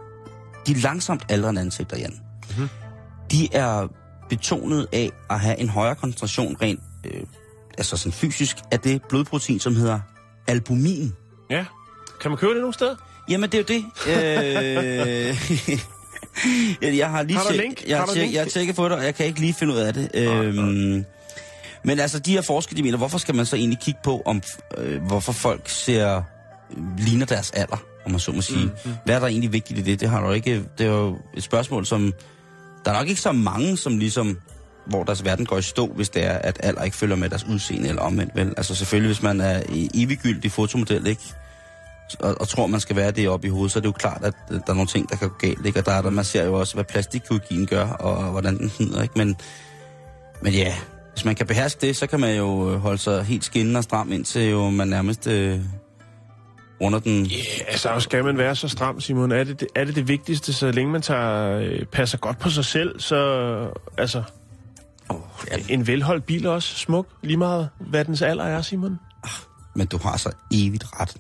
de langsomt aldrende ansigter, Jan, mm-hmm. de er betonet af at have en højere koncentration rent, øh, altså sådan fysisk, af det blodprotein, som hedder albumin. Ja. Kan man købe det nogle steder? Jamen, det er jo det. Øh, jeg har lige Har tjek-? Jeg, Har tjek- link? jeg tjekket på det, og jeg kan ikke lige finde ud af det. Øhm, men altså, de her forskere, de mener, hvorfor skal man så egentlig kigge på, om øh, hvorfor folk ser ligner deres alder, om man så må sige. Mm, mm. Hvad er der egentlig vigtigt i det? Det har du ikke. Det er jo et spørgsmål, som der er nok ikke så mange, som ligesom hvor deres verden går i stå, hvis det er, at alder ikke følger med deres udseende eller omvendt. Vel? Altså selvfølgelig, hvis man er i eviggyldig fotomodel, ikke? Og, og tror, man skal være det oppe i hovedet, så er det jo klart, at der er nogle ting, der kan gå galt. Ikke? Og der er der, man ser jo også, hvad plastikkirurgien gør, og hvordan den snyder. Ikke? Men, men ja, hvis man kan beherske det, så kan man jo øh, holde sig helt skinnende og stram, indtil jo man nærmest øh, runder den. Ja, altså, og skal man være så stram, Simon? Er det det, er det, det vigtigste, så længe man tager, øh, passer godt på sig selv, så altså, Oh, ja, en velholdt bil også smuk, lige meget hvad dens alder er, Simon. men du har så evigt ret.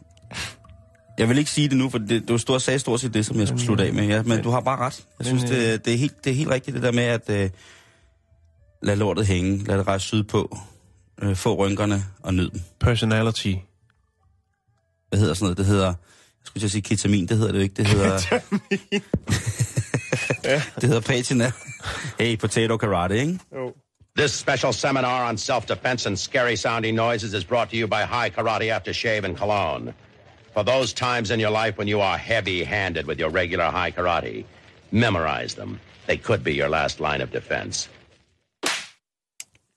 Jeg vil ikke sige det nu, for det, du stod, sagde stort set det, som jeg skulle slutte af med. Ja, men du har bare ret. Jeg synes, det, det, er helt, det er helt rigtigt, det der med at øh, lade lortet hænge, lade det rejse sydpå, øh, få rynkerne og nyd dem. Personality. Hvad hedder sådan noget? Det hedder, jeg skulle til sige ketamin, det hedder det jo ikke. Det hedder, det hedder patina. Hey, potato karate, ikke? Jo. This special seminar on self-defense and scary sounding noises is brought to you by High Karate Aftershave and Cologne. For those times in your life when you are heavy-handed with your regular high karate, memorize them. They could be your last line of defense.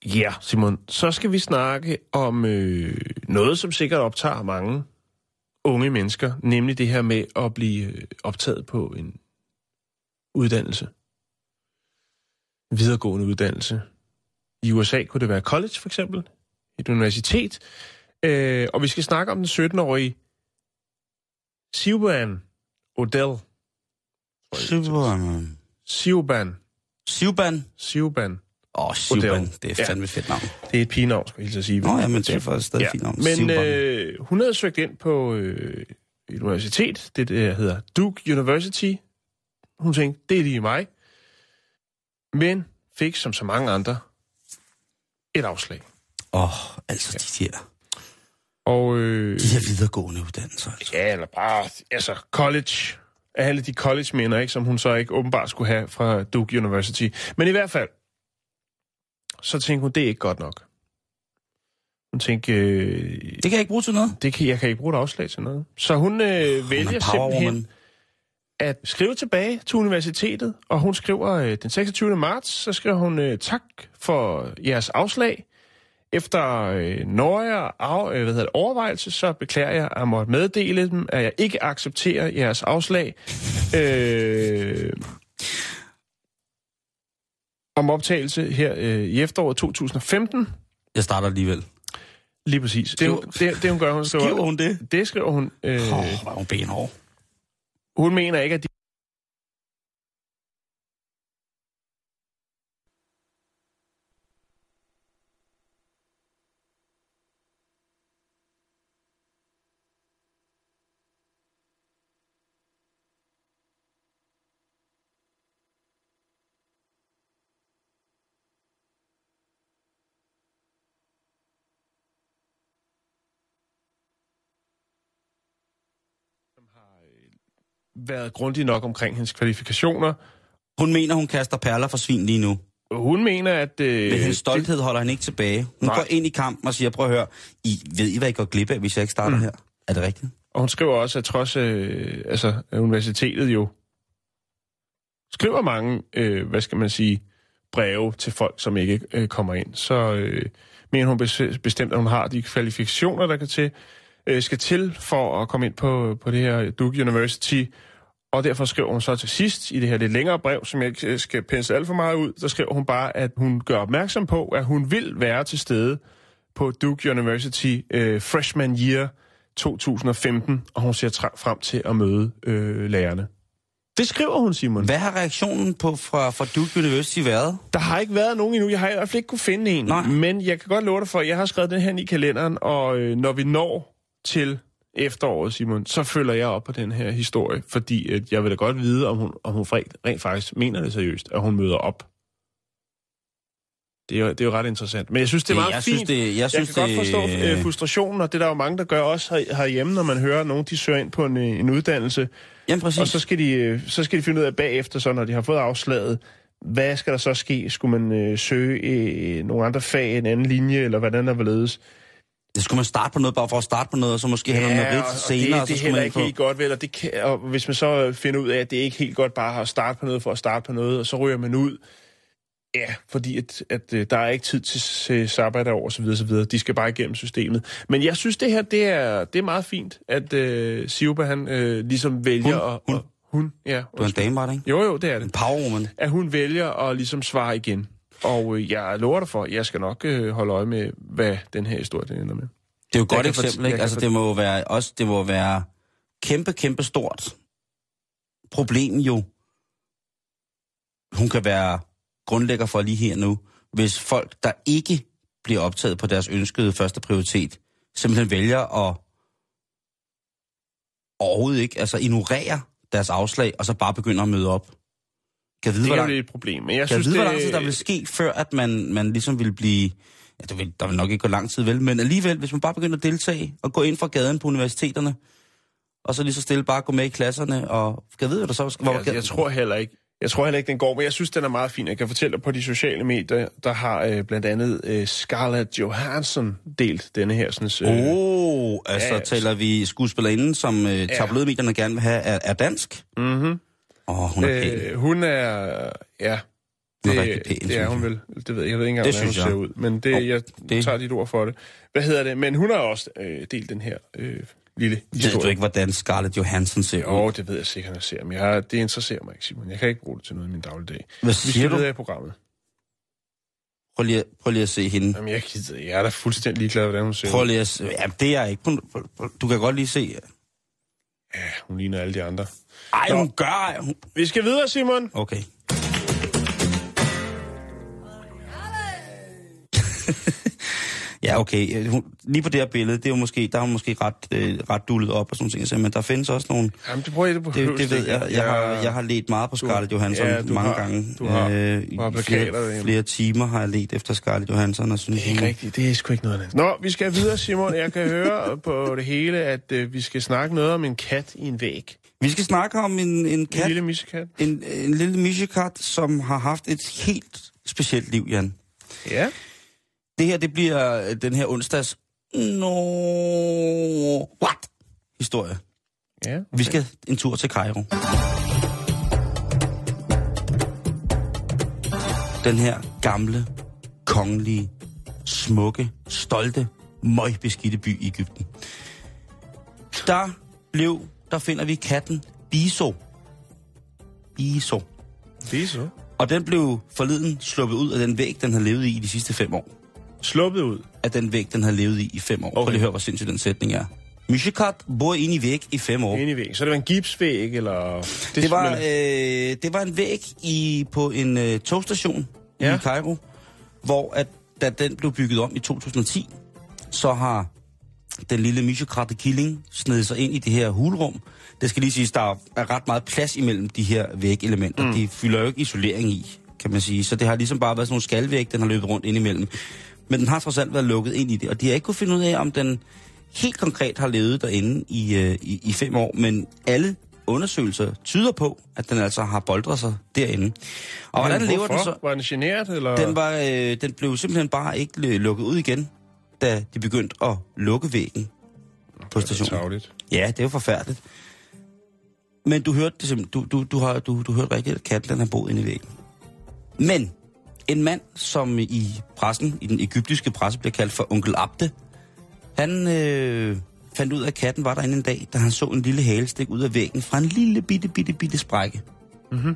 Ja, Simon, så skal vi snakke om øh, noget, som sikkert optager mange unge mennesker, nemlig det her med at blive øh, optaget på en uddannelse. En videregående uddannelse. I USA kunne det være college, for eksempel. Et universitet. Øh, og vi skal snakke om den 17-årige Siobhan Odell. Super. Siobhan. Sivban. Siobhan. Åh, oh. Odell. Det er Ja. fandme fedt navn. Det er et pigenavn, skal jeg sige. Nå ja, men det er faktisk stadig et fint navn. Men øh, hun havde søgt ind på øh, et universitet, det der hedder Duke University. Hun tænkte, det er lige mig. Men fik, som så mange andre, et afslag. Åh, oh, altså de der. Og, øh, De her videregående uddannelser, altså. ja, eller bare, altså, college. Alle de college-minder, ikke, som hun så ikke åbenbart skulle have fra Duke University. Men i hvert fald, så tænkte hun, det er ikke godt nok. Hun tænkte, øh, Det kan jeg ikke bruge til noget. det kan, jeg kan ikke bruge et afslag til noget. Så hun øh, vælger er simpelthen woman. at skrive tilbage til universitetet, og hun skriver øh, den 26. marts, så skriver hun øh, tak for jeres afslag. Efter øh, nøje af, øh, hvad hedder det, overvejelse, så beklager jeg at måtte meddele dem, at jeg ikke accepterer jeres afslag. Øh, om optagelse her øh, i efteråret 2015. Jeg starter alligevel. Lige præcis. Det, hun- det, det hun gør, hun skriver... Skriver hun det? Det skriver hun. Øh, oh, er hun benhård. Hun mener ikke, at de... været grundig nok omkring hendes kvalifikationer. Hun mener, hun kaster perler for svin lige nu. Hun mener, at... Øh, Men hendes stolthed holder hende ikke tilbage. Hun Nej. går ind i kampen og siger, prøv at høre, I, ved I, hvad I går glip af, hvis jeg ikke starter mm. her? Er det rigtigt? Og hun skriver også, at trods øh, altså, universitetet jo skriver mange, øh, hvad skal man sige, breve til folk, som ikke øh, kommer ind, så øh, mener hun bes- bestemt, at hun har de kvalifikationer, der kan til, øh, skal til for at komme ind på, på det her Duke University. Og derfor skriver hun så til sidst i det her lidt længere brev, som jeg ikke øh, skal pensle alt for meget ud, der skriver hun bare, at hun gør opmærksom på, at hun vil være til stede på Duke University øh, Freshman Year 2015, og hun ser frem til at møde øh, lærerne. Det skriver hun, Simon. Hvad har reaktionen på fra, fra Duke University været? Der har ikke været nogen endnu. Jeg har i hvert fald ikke kunne finde en. Nej. Men jeg kan godt love dig for, at jeg har skrevet den her i kalenderen, og øh, når vi når til efteråret, Simon, så følger jeg op på den her historie, fordi at jeg vil da godt vide, om hun, om hun rent, faktisk mener det seriøst, at hun møder op. Det er, jo, det er jo ret interessant. Men jeg synes, det er meget jeg fint. synes, det- jeg jeg synes, kan godt det- forstå øh, frustrationen, og det er der jo mange, der gør også her, herhjemme, når man hører, at nogen de søger ind på en, øh, en uddannelse, Jamen præcis. og så skal, de, øh, så skal de finde ud af bagefter, så når de har fået afslaget, hvad skal der så ske? Skulle man øh, søge øh, nogle andre fag, en anden linje, eller hvordan der vil ledes? Det skulle man starte på noget, bare for at starte på noget, og så måske have noget og senere, det, det er heller man ikke helt godt, vel? Og, det kan, og hvis man så finder ud af, at det ikke helt godt bare at starte på noget for at starte på noget, og så ryger man ud, ja, fordi at, at, øh, der er ikke tid til, til sabbatår og så videre, så videre. De skal bare igennem systemet. Men jeg synes, det her, det er, det er meget fint, at øh, Siuba, han øh, ligesom vælger Hun, at... hun. Hun, ja. Du er en dame, var det ikke? Jo, jo, det er det En powerwoman. at hun vælger at ligesom svare igen. Og øh, jeg lover dig for, at jeg skal nok øh, holde øje med, hvad den her historie den ender med. Det er jo et godt eksempel, ikke? Altså, det må jo være, også, det må være kæmpe, kæmpe stort problem jo. Hun kan være grundlægger for lige her nu, hvis folk, der ikke bliver optaget på deres ønskede første prioritet, simpelthen vælger at overhovedet ikke, altså ignorere deres afslag, og så bare begynder at møde op. Kan vide, Det hvor er jo lidt et problem. Men jeg kan synes, vide, hvor det, lang tid der vil ske, før at man, man ligesom vil blive... Ja, der vil, der vil nok ikke gå lang tid, vel? Men alligevel, hvis man bare begynder at deltage og gå ind fra gaden på universiteterne, og så lige så stille bare gå med i klasserne, og kan vide, hvad der så skal... Hvor, jeg, jeg tror heller ikke, jeg tror heller ikke, den går, men jeg synes, den er meget fin. Jeg kan fortælle dig på de sociale medier, der har øh, blandt andet øh, Scarlett Johansson delt denne her sådan, øh, oh, altså Ja, ja, taler vi skuespillerinden, som øh, tabloidmedierne gerne vil have, er, er dansk? mm-hmm. Åh, oh, hun er pæn. øh, hun er, ja, det, er pæn, det er hun jeg. vel. Det ved jeg, jeg ved ikke engang, hvordan hun synes ser jeg. ud, men det, Hov, jeg det- tager dit ord for det. Hvad hedder det? Men hun har også øh, delt den her øh, lille Ved historie. du ikke, hvordan Scarlett Johansson ser Jo, ud? det ved jeg sikkert, at jeg ser, men jeg det interesserer mig ikke, Simon. Jeg kan ikke bruge det til noget i min dagligdag. Hvad Vi siger skal du? i programmet. Prøv lige, prøv lige at se hende. Jamen, jeg, gider, jeg er da fuldstændig ligeglad, hvordan hun ser Prøv lige at se. Ja, det er ikke... Du kan godt lige se... Ja, hun ligner alle de andre. Ej, Nå. hun gør... ej, Hun... Vi skal videre, Simon. Okay. Ja, okay. Hun, lige på det her billede, det er jo måske, der er hun måske ret, øh, ret dullet op og sådan nogle ting. Men der findes også nogle... Jamen, det prøver jeg det på Det, det ved jeg. Jeg har, jeg har let meget på Scarlett Johansson ja, du mange har- gange. du har. Øh, Du har plakater flere, flere timer har jeg let efter Scarlett Johansson. Og synes, Det er ikke rigtigt. Det er sgu ikke noget andet. Nå, vi skal videre, Simon. Jeg kan høre på det hele, at øh, vi skal snakke noget om en kat i en væg. Vi skal snakke om en, en En kat, lille missekat. en, en lille misjekat, som har haft et helt specielt liv, Jan. Ja. Det her, det bliver den her onsdags... No... What? Historie. Ja. Okay. Vi skal en tur til Cairo. Den her gamle, kongelige, smukke, stolte, møgbeskidte by i Ægypten. Der blev, der finder vi katten Biso. Biso. Det så. Og den blev forleden sluppet ud af den væg, den har levet i de sidste fem år. Sluppet ud. Af den væg, den har levet i i fem år. Okay. Prøv lige at høre, hvor sindssygt den sætning er. Mishikat bor inde i væg i fem år. Ind i væggen. Så det var en gipsvæg, eller... Det var, men- øh, det var en væg i, på en øh, togstation. Ja. i Cairo, hvor at, da den blev bygget om i 2010, så har den lille Mishikrate Killing snedet sig ind i det her hulrum. Det skal lige siges, der er ret meget plads imellem de her vægelementer. Mm. De fylder jo ikke isolering i, kan man sige. Så det har ligesom bare været sådan nogle skalvæg, den har løbet rundt ind imellem. Men den har trods alt været lukket ind i det, og de har ikke kunne finde ud af, om den helt konkret har levet derinde i, øh, i, i fem år, men alle undersøgelser tyder på, at den altså har boldret sig derinde. Og hvordan Men lever den så? Var den generet, eller... Den, var, øh, den blev simpelthen bare ikke l- lukket ud igen, da de begyndte at lukke væggen på stationen. Tavligt. Ja, det er jo forfærdeligt. Men du hørte det simpelthen, du, du, du, har, du, du hørte rigtigt, at katten den har boet inde i væggen. Men en mand, som i pressen, i den egyptiske presse, bliver kaldt for onkel Abde, han øh, fandt ud af, at katten var derinde en dag, da han så en lille hale stikke ud af væggen fra en lille bitte, bitte, bitte sprække. Mm-hmm.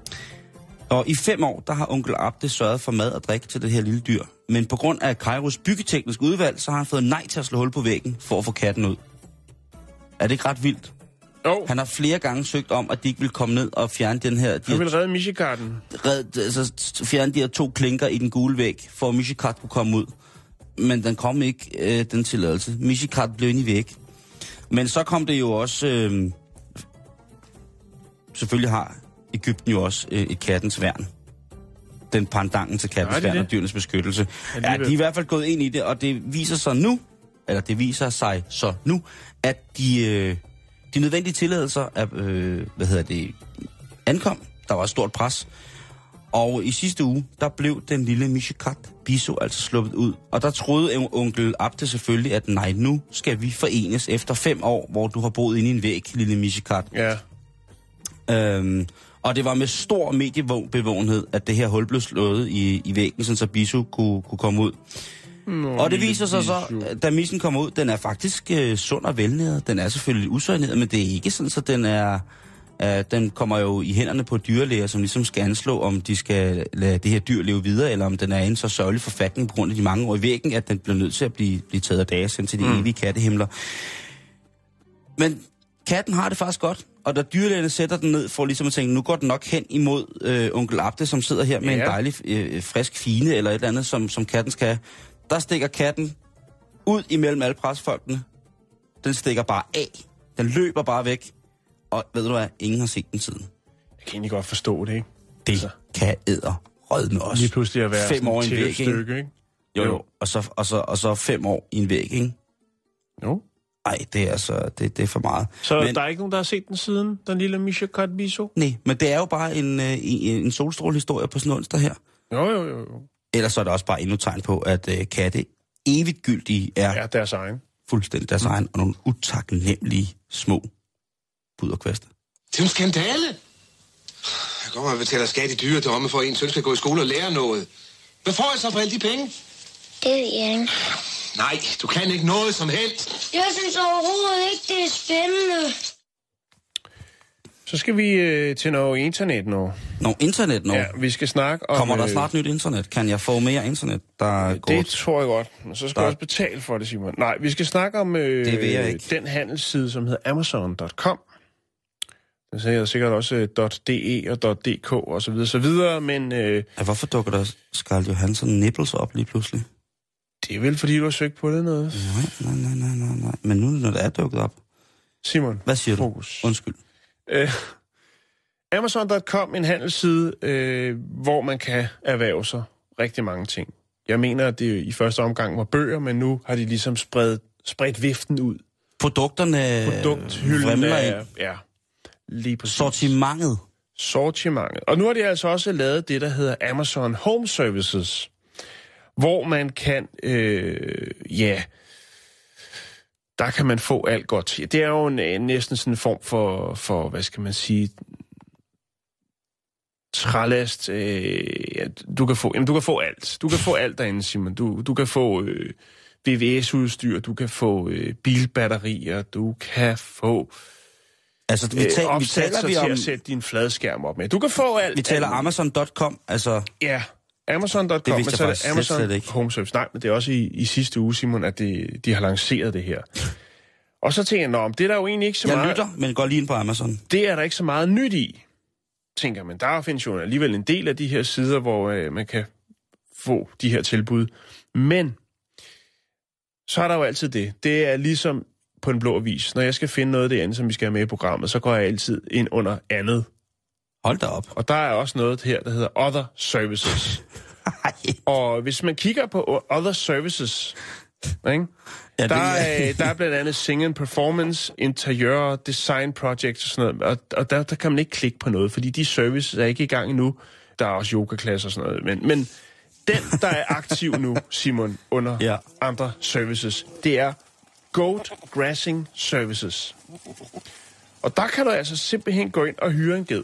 Og i fem år, der har onkel Abde sørget for mad og drik til det her lille dyr. Men på grund af Kairos byggeteknisk udvalg, så har han fået nej til at slå hul på væggen for at få katten ud. Er det ikke ret vildt? Jo, Han har flere gange søgt om, at de ikke vil komme ned og fjerne den her, de han vil redde Michigarden. red, altså, fjerne de her to klinker i den gule væg, for at Mishikat kunne komme ud. Men den kom ikke, øh, den tilladelse. Mishikat blev inde i væg. Men så kom det jo også... Øh, selvfølgelig har Ægypten jo også øh, et kattens værn. Den pandangen til kattens Har de værn det? og dyrenes beskyttelse. Ja, de er i hvert fald gået ind i det, og det viser sig nu, eller det viser sig så nu, at de, øh, de nødvendige tilladelser er, øh, hvad hedder det, ankom. Der var et stort pres. Og i sidste uge, der blev den lille Mishikat Biso altså sluppet ud. Og der troede en- onkel Abde selvfølgelig, at nej, nu skal vi forenes efter fem år, hvor du har boet inde i en væg, lille Mishikat. Ja. Øhm, og det var med stor mediebevågenhed, at det her hul blev slået i, i væggen, sådan så Biso kunne, kunne komme ud. Nå, Og det viser sig så, bisu. da missen kommer ud, den er faktisk øh, sund og velnæret. Den er selvfølgelig usøjneret, men det er ikke sådan, så den er... Øh, den kommer jo i hænderne på dyrlæger, som ligesom skal anslå, om de skal lade det her dyr leve videre, eller om den er i en så sørgelig forfatning på grund af de mange år i væggen, at den bliver nødt til at blive, blive taget af dage, sendt til de mm. evige kattehimler. Men katten har det faktisk godt, og da dyrlægerne sætter den ned for ligesom at tænke, nu går den nok hen imod øh, onkel Abde, som sidder her med Ja. en dejlig øh, frisk fine eller et eller andet, som, som katten skal have. Der stikker katten ud imellem alle presfolkene. Den stikker bare af. Den løber bare væk. Og ved du hvad, ingen har set den siden. Jeg kan egentlig godt forstå det, ikke? Det Altså. kan æder rødme os. Lige pludselig at være Fem år i en væg, stykke, ikke? Jo, Jo. jo. Og så, og, så, og så fem år i en væg, ikke? Jo. Ej, det er altså, det, det er for meget. Så Men- der er ikke nogen, der har set den siden, den lille Misha Biso? Nej, men det er jo bare en, øh, en, en solstrålehistorie på sådan en onsdag her. Jo, jo, jo. jo. Ellers så er der også bare endnu tegn på, at øh, katte evigt gyldige er ja. Deres egen. fuldstændig deres egen, og nogle utaknemmelige små puderkvæster. Det er en skandale. Jeg kommer og betaler skat i dyre domme for, at en søn skal gå i skole og lære noget. Hvad får jeg så for alle de penge? Det ved jeg ikke. Nej, du kan ikke noget som helst. Jeg synes overhovedet ikke, det er spændende. Så skal vi øh, til noget internet nu. Nå, internet nu. Ja, vi skal snakke om... Kommer der øh, snart nyt internet? Kan jeg få mere internet, der går... Det tror jeg godt. Men så skal Der- du også betale for det, Simon. Nej, vi skal snakke om øh, Det vil jeg ikke. den handelsside, som hedder Amazon.com. Den siger sikkert også øh, .de og .dk og så videre, så videre, men øh, Ja, hvorfor dukker der Scarlett Johansson nipples op lige pludselig? Det er vel, fordi du har søgt på det noget. Nej, nej, nej, nej, nej. Men nu, når det er dukket op. Simon, Hvad siger fokus. du? Undskyld. Øh, Amazon.com, en handelsside, øh, hvor man kan erhverve sig rigtig mange ting. Jeg mener, at det i første omgang var bøger, men nu har de ligesom spredt, spredt viften ud. Produkterne Produkthylden er, ja, lige præcis. sortimentet. sortimentet. Og nu har de altså også lavet det, der hedder Amazon Home Services, hvor man kan, øh, ja, der kan man få alt godt. Det er jo en, en, næsten sådan en form for, for, hvad skal man sige, trælast. Øh, ja, du, kan få, jamen, du kan få alt. Du kan få alt derinde, Simon. Du, du kan få øh, VVS-udstyr, du kan få øh, bilbatterier, du kan få Altså, vi, øh, tal, vi taler vi til om... at sætte din fladskærm op med. Du kan få alt. Vi taler. Amazon.com, altså... Ja, Amazon.com, Det men jeg så er det Amazon slet ikke. Home Service. Nej, men det er også i, i sidste uge, Simon, at det, de har lanceret det her. Og så tænker jeg, men det er der jo egentlig ikke så Jeg meget... lytter, men går lige ind på Amazon. Det er der ikke så meget nyt i, tænker man. Der findes jo alligevel en del af de her sider, hvor øh, man kan få de her tilbud. Men så er der jo altid det. Det er ligesom på en blå avis. Når jeg skal finde noget af det andet, som vi skal have med i programmet, så går jeg altid ind under andet. Hold da op. Og der er også noget her, der hedder Other Services. Og hvis man kigger på Other Services, ikke? Ja, der, er, der er blandt andet Sing and Performance, Interiør, Design Projects og sådan noget. Og, og der, der kan man ikke klikke på noget, fordi de services er ikke i gang endnu. Der er også yogaklasser og sådan noget. Men, men den, der er aktiv nu, Simon, under ja. andre services, det er Goat Grassing Services. Og der kan du altså simpelthen gå ind og hyre en ged.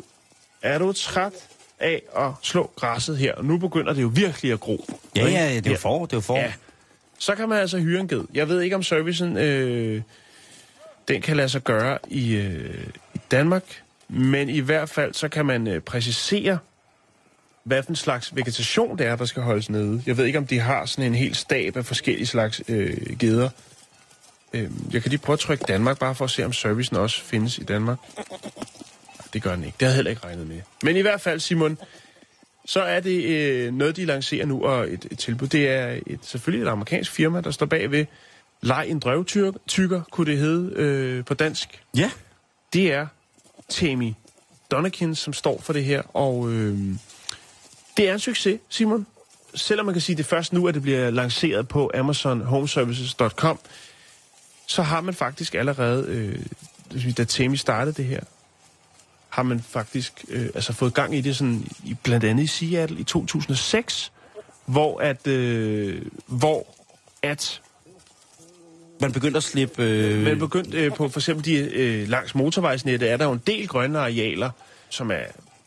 Er du træt af at slå græsset her, og nu begynder det jo virkelig at gro. ja, ja, det er jo for, det er jo for. Ja, så kan man altså hyre en ged. Jeg ved ikke, om servicen øh, den kan lade sig gøre i, øh, i Danmark, men i hvert fald så kan man øh, præcisere, hvad for en slags vegetation det er, der skal holdes nede. Jeg ved ikke, om de har sådan en hel stab af forskellige slags øh, geder. Øh, jeg kan lige prøve at trykke Danmark, bare for at se, om servicen også findes i Danmark. Det gør den ikke. Det havde jeg heller ikke regnet med. Men i hvert fald, Simon, så er det øh, noget, de lancerer nu, og et, et tilbud. Det er et, selvfølgelig et amerikansk firma, der står bagved. Leg en drøvtykker, kunne det hedde øh, på dansk. Ja. Det er Tammy Donnekin, som står for det her, og øh, det er en succes, Simon. Selvom man kan sige, at det først nu, at det bliver lanceret på amazonhomeservices.com, så har man faktisk allerede, øh, da Tammy startede det her, har man faktisk øh, altså fået gang i det sådan, i, blandt andet i Seattle i 2006, hvor at, øh, hvor at Man begyndte at slippe... Øh, man begyndte øh, på for eksempel de, øh, langs motorvejsnettet, er der jo en del grønne arealer, som er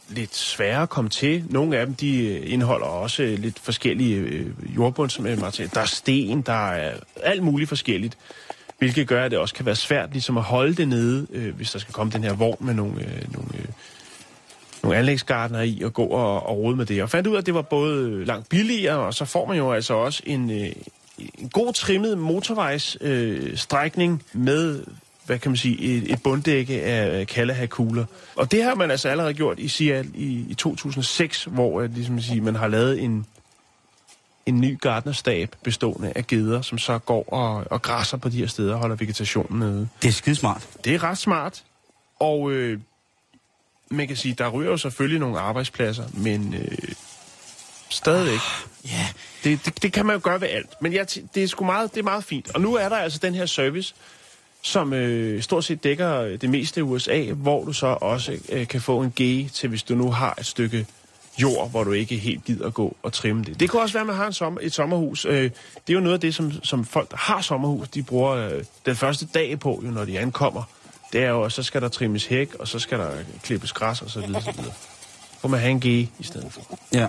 lidt svære at komme til. Nogle af dem, de øh, indeholder også øh, lidt forskellige øh, jordbundsmaterialer. Der er sten, der er alt muligt forskelligt, hvilket gør, at det også kan være svært ligesom at holde det nede, øh, hvis der skal komme den her vogn med nogle, øh, nogle, øh, nogle anlægsgardner i og gå og, og rode med det. Og fandt ud af, at det var både langt billigere, og så får man jo altså også en, øh, en god trimmet motorvejsstrækning øh, med hvad kan man sige, et, et bunddække af Kalahakugler. Og det har man altså allerede gjort i Seattle i, i 2006, hvor øh, ligesom at, ligesom sige, man har lavet en, en ny gardnerstab bestående af geder, som så går og, og græsser på de her steder og holder vegetationen nede. det er skidesmart. Det er ret smart, og øh, man kan sige, der ryger jo selvfølgelig nogle arbejdspladser, men øh, stadigvæk. Ja. Det, det, det kan man jo gøre ved alt. Men jeg, det, er sgu meget, det er meget fint. Og nu er der altså den her service, som øh, stort set dækker det meste af USA, hvor du så også øh, kan få en G til, hvis du nu har et stykke jord, hvor du ikke helt gider gå og trimme det. Det kan også være, at man har en sommer, et sommerhus. Øh, det er jo noget af det, som, som folk, der har sommerhus, de bruger øh, den første dag på, jo, når de ankommer. Det er jo, at så skal der trimmes hæk, og så skal der klippes græs og så videre. Så videre. Får man have en G i stedet for. Ja.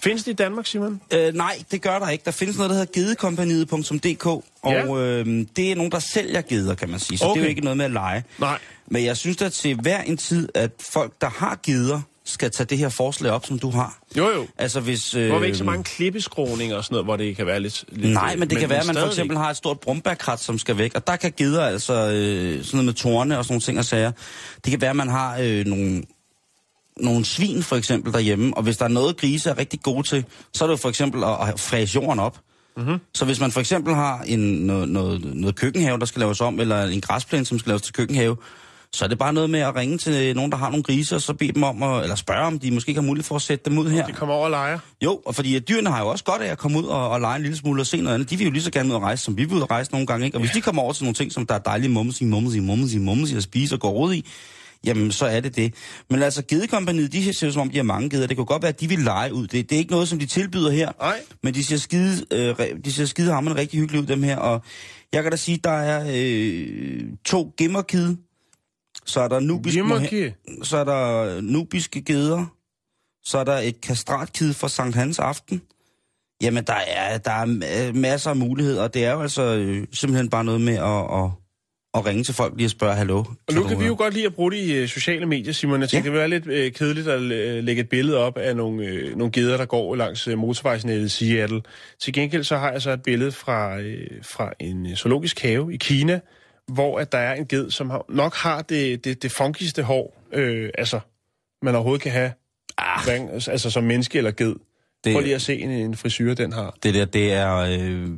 Findes det i Danmark, Simon? Øh, nej, det gør der ikke. Der findes noget, der hedder gedekompaniet.dk, og Ja. øh, det er nogen, der sælger geder, kan man sige. Så okay. det er jo ikke noget med at lege. Nej. Men jeg synes da til hver en tid, at folk, der har geder, skal tage det her forslag op, som du har. Jo, jo. Altså hvis... Øh, hvor vi ikke så mange klippeskråninger og sådan noget, hvor det kan være lidt... lidt Nej, men det kan være, at man for eksempel har et stort brumbærkrat, som skal væk, og der kan geder altså øh, sådan noget med torne og sådan nogle ting og sager. Det kan være, at man har øh, nogle, nogle svin for eksempel derhjemme, og hvis der er noget, grise er rigtig gode til, så er det jo for eksempel at, at fræse jorden op. Mm-hmm. Så hvis man for eksempel har en, noget, noget, noget køkkenhave, der skal laves om, eller en græsplæne, som skal laves til køkkenhave, så er det bare noget med at ringe til nogen, der har nogle griser, og så bede dem om, at, eller spørge om de måske har mulighed for at sætte dem ud her. De kommer over og leger. Jo, og fordi dyrene har jo også godt af at komme ud og, og lege en lille smule og se noget andet. De vil jo lige så gerne ud og rejse, som vi vil ud og rejse nogle gange. Ikke? Og hvis de kommer over til nogle ting, som der er dejlige mumsi, mumsi, mumsi, mumsi at spise og gå råd i, jamen så er det det. Men altså, gedekompaniet, de ser som om, de har mange geder. Det kunne godt være, at de vil lege ud. Det, det er ikke noget, som de tilbyder her. Nej. Men de ser skide, øh, de ser skide hammerende rigtig hyggeligt ud, dem her. Og jeg kan da sige, der er øh, to gemmerkide. Så er der nubisk Gemmerkide? moha- så er der nubiske geder. Så er der et kastratkid fra Sankt Hans aften. Jamen, der er, der er ma- masser af muligheder, og det er jo altså øh, simpelthen bare noget med at, at, at ringe til folk lige og spørge, hallo. Og nu kan vi jo godt lide at bruge det i øh, sociale medier, Simon. Jeg tænkte, Ja. det ville være lidt øh, kedeligt at øh, lægge et billede op af nogle, øh, nogle geder, der går langs øh, motorvejsnettet i Seattle. Til gengæld så har jeg så et billede fra, øh, fra en øh, zoologisk have i Kina, hvor at der er en ged, som har, nok har det, det, det funkigste hår, øh, altså man overhovedet kan have, hverken, altså som menneske eller ged. Det- Prøv lige at se en, en frisyr, den har. Det der, det er... Øh,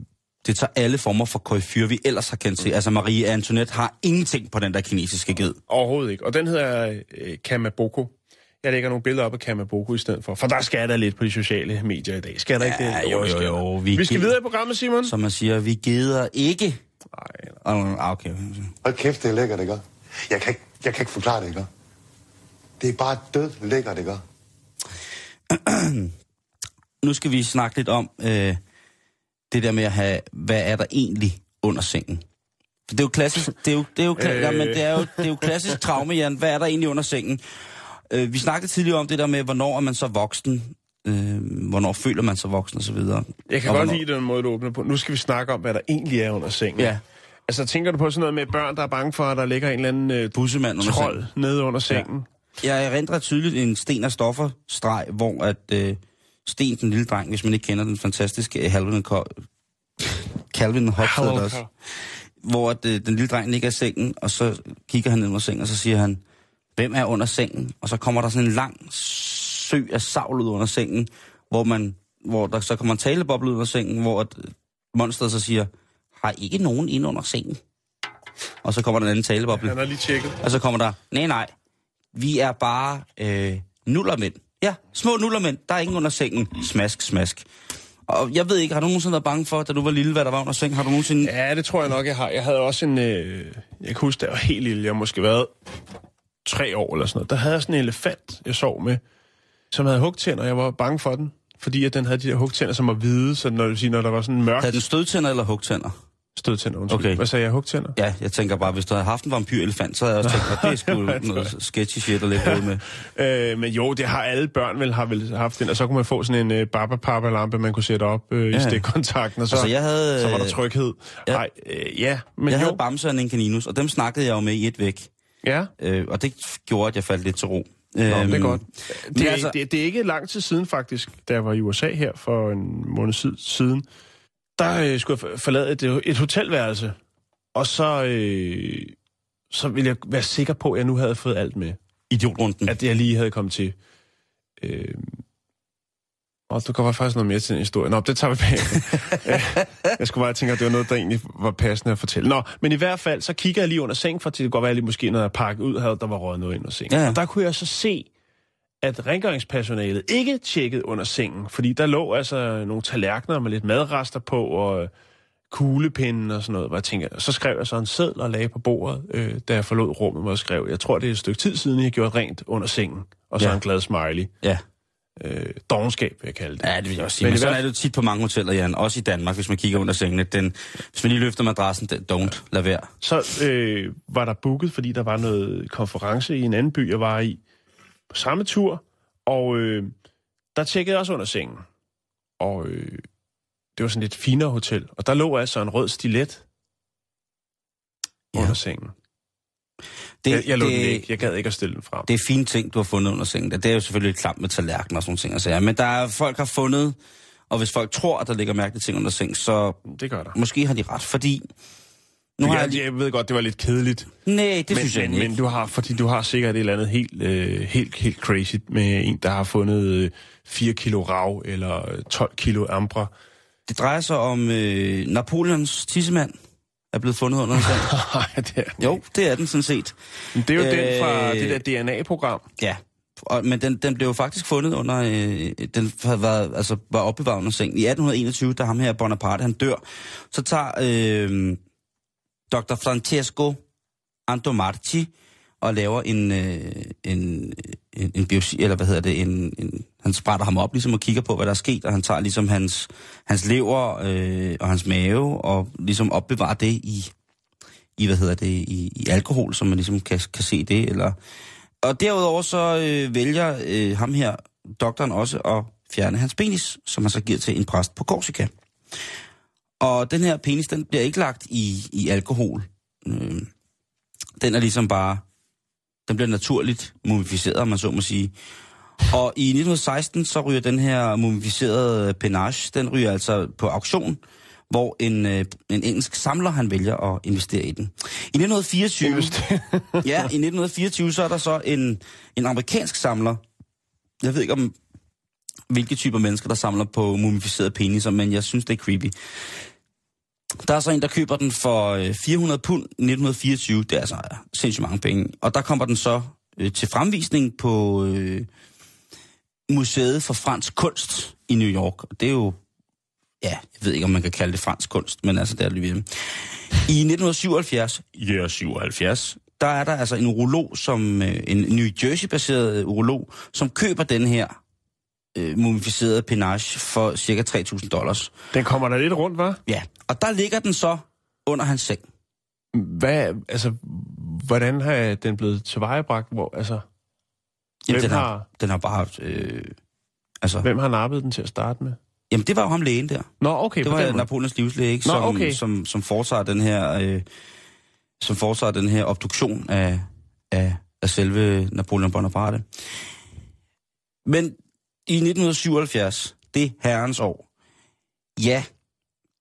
det tager alle former for koiffyr, vi ellers har kendt til. Altså, Marie Antoinette har ingenting på den der kinesiske ged. Overhovedet ikke. Og den hedder øh, Kamaboko. Jeg lægger nogle billeder op af Kamaboko i stedet for. For der skal der lidt på de sociale medier i dag. Skal der ikke Ja, det? jo, det jo, jo. der. Vi Vi skal videre i programmet, Simon. Som man siger, vi gider ikke... Nej, Ah, okay. Hold kæft, det er lækkert, ikke? Jeg kan ikke, jeg kan ikke forklare det, ikke? Det er bare død lækkert, ikke? Nu skal vi snakke lidt om øh, det der med at have, hvad er der egentlig under sengen? Det er jo klassisk, det er jo, det er jo, kla- Øh. ja, men det er jo, det er jo klassisk traume, Jan. Hvad er der egentlig under sengen? Øh, vi snakkede tidligere om det der med, hvornår er man så voksen? Øh, hvornår føler man sig voksen og så videre. Jeg kan og godt hvornår- lide den måde, du åbner på. Nu skal vi snakke om, hvad der egentlig er under sengen. Ja. Altså, tænker du på sådan noget med børn, der er bange for, at der ligger en eller anden øh, Bussemand under trold sengen. nede under sengen? Jeg erindrer tydeligt en sten af stoffer streg, hvor at øh, Sten, den lille dreng, hvis man ikke kender den fantastiske øh, Calvin, Calvin det også, hvor at, øh, den lille dreng ligger i sengen, og så kigger han ned under sengen, og så siger han, hvem er under sengen? Og så kommer der sådan en lang sø af savl ud under sengen, hvor, man, hvor der så kommer en taleboble ud under sengen, hvor at øh, monsteret så siger, har ikke nogen inde under sengen? Og så kommer der en anden taleboble. Han har lige tjekket. Og så kommer der, nej, nej, vi er bare øh, nullermænd. Ja, små nullermænd, der er ingen under sengen. Smask, smask. Og jeg ved ikke, har du nogensinde været bange for, da du var lille, hvad der var under sengen? Har du nogensinde... Ja, det tror jeg nok, jeg har. Jeg havde også en... Øh, jeg kan huske, da jeg var helt lille. Jeg måske været tre år eller sådan noget. Der havde jeg sådan en elefant, jeg sov med, som havde hugtænder, og jeg var bange for den. Fordi at den havde de der hugtænder, som var hvide, så når, du siger, når der var sådan mørkt... Havde den stødtænder eller hugtænder? Stødtænder, undskyld. Okay. Hvad sagde jeg? Hugtænder? Ja, jeg tænker bare, hvis du havde haft en vampyrelefant, så havde jeg også tænkt, at det er sgu noget sketchy shit at lægge med. Øh, men jo, det har alle børn vel, har vel haft den, og så kunne man få sådan en øh, baba lampe man kunne sætte op øh, Ja. i stikkontakten, og så, Altså, jeg havde, så var der øh, tryghed. ja. Nej, øh, ja, men Jeg jo. havde Bamse og en kaninus, og dem snakkede jeg jo med i et væk. Ja, Øh, og det gjorde, at jeg faldt lidt til ro. Nå, det er Øhm, godt. Det, altså- altså, det, det er ikke lang tid siden faktisk, da jeg var i USA her for en måned sid- siden. Der øh, skulle jeg for- forlade et, et hotelværelse, og så, øh, så ville jeg være sikker på, at jeg nu havde fået alt med. Idiotrunden. At jeg lige havde kommet til. Øh, og du kommer faktisk noget mere til den historie. Nå, det tager vi bag. jeg skulle bare tænke, at det var noget, der egentlig var passende at fortælle. Nå, men i hvert fald, så kigger jeg lige under sengen, for det kunne godt være, at jeg lige måske, når jeg pakket ud, havde der var røget noget ind under sengen. Ja, ja. Og der kunne jeg så se, at rengøringspersonalet ikke tjekkede under sengen, fordi der lå altså nogle tallerkener med lidt madrester på, og øh, kuglepinden og sådan noget, hvor jeg tænker, så skrev jeg så en seddel og lagde på bordet, øh, da jeg forlod rummet, hvor jeg skrev, jeg tror, det er et stykke tid siden, jeg gjorde rent under sengen, og så Ja. en glad smiley. Ja. Øh, dogenskab, vil jeg kalde det. Ja, det vil jeg også sige. Men Men, sådan er det jo tit på mange hoteller, Jan. Også i Danmark, hvis man kigger under sengene. Den, hvis man lige løfter madrassen, den, don't, lad være. Så øh, var der booket, fordi der var noget konference i en anden by, jeg var i, på samme tur, og øh, der tjekkede jeg også under sengen. Og øh, det var sådan et finere hotel, og der lå altså en rød stilet Ja. under sengen. Det, Jeg, jeg lå den det, ikke. Jeg gad ikke at stille den frem. det er fine ting, du har fundet under sengen. Det er jo selvfølgelig lidt klamt med tallerkener og sådan ting. Altså, ja. Men der er, folk har fundet, og hvis folk tror, at der ligger mærkelige ting under seng, så Det gør der. måske har de ret. Fordi nu har jeg lige... jeg ved godt, det var lidt kedeligt. Nej, det men, synes jeg men, ikke. men du har, fordi du har sikkert et eller andet helt, øh, helt, helt crazy med en, der har fundet øh, 4 kilo rav eller øh, 12 kilo ambra Det drejer sig om øh, Napoleons tissemand er blevet fundet under en seng. Nej, det er Jo, det er den sådan set. Men Det er jo øh, den fra det der DNA-program. Ja, og, men den, den blev jo faktisk fundet under, øh, den været, altså, var opbevaret under sengen. I 1821, da ham her Bonaparte, han dør, så tager øh, Dr. Francesco Antomarchi og laver en, øh, en, en, en biopsi, eller hvad hedder det, en, en, han sprætter ham op ligesom og kigger på, hvad der er sket, og han tager ligesom hans, hans lever øh, og hans mave, og ligesom opbevarer det i, i hvad hedder det, i, i alkohol, så man ligesom kan, kan se det, eller og derudover så øh, vælger øh, ham her, doktoren også, at fjerne hans penis, som han så giver til en præst på Korsika. Og den her penis, den bliver ikke lagt i, i alkohol. Øh, den er ligesom bare, den bliver naturligt mumificeret, om man så må sige. Og i 1916, så ryger den her mumificerede penage, den ryger altså på auktion, hvor en, øh, en engelsk samler, han vælger at investere i den. I 1924, ja, i 1924, så er der så en, en amerikansk samler. Jeg ved ikke om, hvilke typer mennesker, der samler på mumificerede peniser, men jeg synes, det er creepy. Der er så en, der køber den for øh, 400 pund i 1924. Det er altså sindssygt mange penge. Og der kommer den så øh, til fremvisning på øh, Museet for Fransk Kunst i New York. Og det er jo, ja, jeg ved ikke, om man kan kalde det fransk kunst, men altså, det er det vi I 1977, ja, yeah, 77, der er der altså en urolog, som, øh, en New Jersey-baseret urolog, som køber den her øh, mumificerede penage for cirka 3.000 dollars. Den kommer der lidt rundt, var? Ja, og der ligger den så under hans seng. Hvad, altså, hvordan har den blevet tilvejebragt? Hvor, altså, Jamen, Hvem den, har, har- den har bare. Øh, altså, hvem har nappet den til at starte med? jamen, det var jo ham lægen der. Nå, okay, Det var. Napoleons livslæge, ikke? Nå, Som, okay. som, som foretager den her... Øh, som foretager den her obduktion af, af, af selve Napoleon Bonaparte. Men i 1977, det herrens år, ja,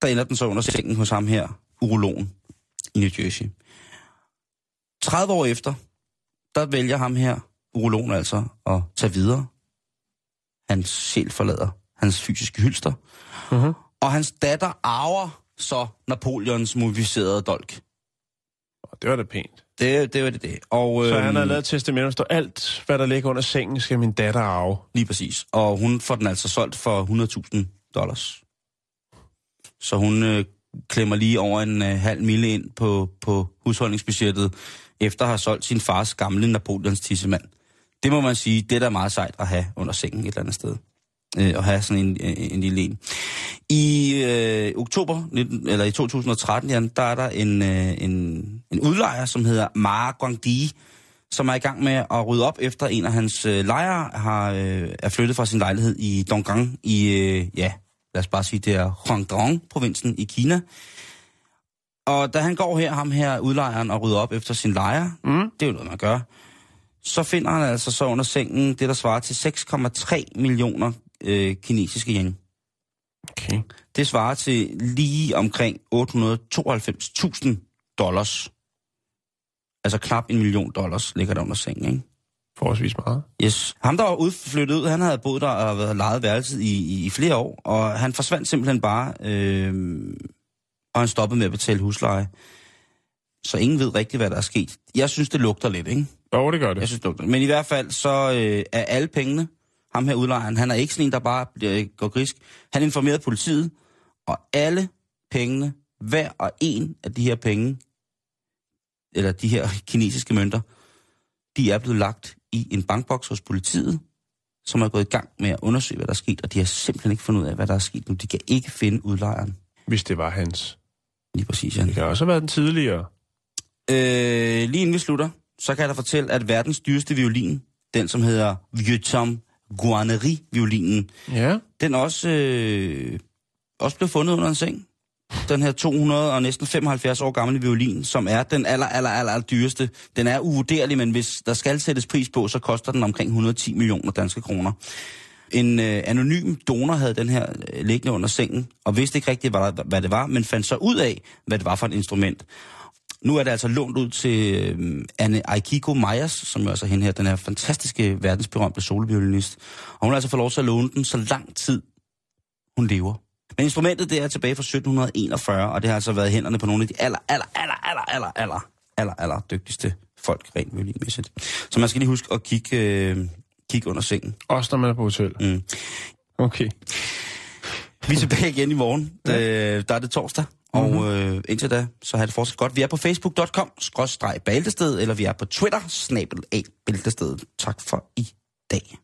der ender den så under sengen hos ham her, urologen i New Jersey. 30 år efter, der vælger ham her, urologen altså, at tage videre. Hans sjæl forlader hans fysiske hylster. Mhm. Og hans datter arver så Napoleons mumificerede dolk. Det var da pænt. Det, det var det det. Og, Så øhm, han har lavet et testament, står, alt, hvad der ligger under sengen, skal min datter arve. Lige præcis. Og hun får den altså solgt for 100.000 dollars. Så hun øh, klemmer lige over en øh, halv mille ind på, på husholdningsbudgettet, efter at have solgt sin fars gamle Napoleons tissemand. Det må man sige, det er da meget sejt at have under sengen et eller andet sted. Øh, at have sådan en, øh, en lille en. I øh, oktober, 19, eller i 2013, Jan, der er der en, øh, en, en udlejer, som hedder Mara Guangdi, som er i gang med at rydde op efter en af hans øh, lejere har, øh, er flyttet fra sin lejlighed i Donggang i, øh, ja, lad os bare sige, det er Guangdong-provinsen i Kina. Og da han går her, ham her udlejeren, og rydder op efter sin lejer, mm. det er jo noget, man gør, så finder han altså så under sengen det, der svarer til 6,3 millioner øh, kinesiske yen. Okay. Det svarer til lige omkring 892.000 dollars. Altså knap en million dollars ligger der under sengen, ikke? Forholdsvis meget. Yes. Ham, der var udflyttet ud, han havde boet der og været lejet værelset i, i, i flere år, og han forsvandt simpelthen bare, øh, og han stoppede med at betale husleje. Så ingen ved rigtigt, hvad der er sket. Jeg synes, det lugter lidt, ikke? Jo, det gør det. Jeg synes, det. Men i hvert fald, så øh, er alle pengene, ham her udlejeren, han er ikke sådan en, der bare bliver, går grisk. Han informerede politiet, og alle pengene, hver og en af de her penge, eller de her kinesiske mønter, de er blevet lagt i en bankboks hos politiet, som er gået i gang med at undersøge, hvad der er sket, og de har simpelthen ikke fundet ud af, hvad der er sket nu. De kan ikke finde udlejeren. Hvis det var hans. Lige præcis, Jan. Det kan også have været den tidligere. Øh, lige inden vi slutter, så kan jeg da fortælle, at verdens dyreste violin, den som hedder Vieuxtemps Guarneri-violinen, Ja. den også, øh, også blev fundet under en seng. Den her 200 og næsten 75 år gamle violin, som er den aller, aller, aller, aller dyreste. Den er uvurderlig, men hvis der skal sættes pris på, så koster den omkring 110 millioner danske kroner. En øh, anonym donor havde den her øh, liggende under sengen, og vidste ikke rigtigt, hvad, hvad det var, men fandt så ud af, hvad det var for et instrument. Nu er det altså lånt ud til øh, Anne Aikiko Meyers, som jo altså hende her, den her fantastiske verdensberømte solviolinist. Og hun har altså fået lov til at låne den så lang tid, hun lever. Men instrumentet det er tilbage fra 1741, og det har altså været hænderne på nogle af de aller, aller, aller, aller, aller, aller, aller, aller dygtigste folk rent violinmæssigt. Så man skal lige huske at kigge, øh, kigge under sengen. Også når man er på hotel. Mm. Okay. Vi er tilbage igen i morgen. Ja. Øh, der er det torsdag. Og Mhm. øh, indtil da, så har det fortsat godt. Vi er på facebook.com, skråstreg bæltested, eller vi er på Twitter, snabel af bæltestedet. Tak for i dag.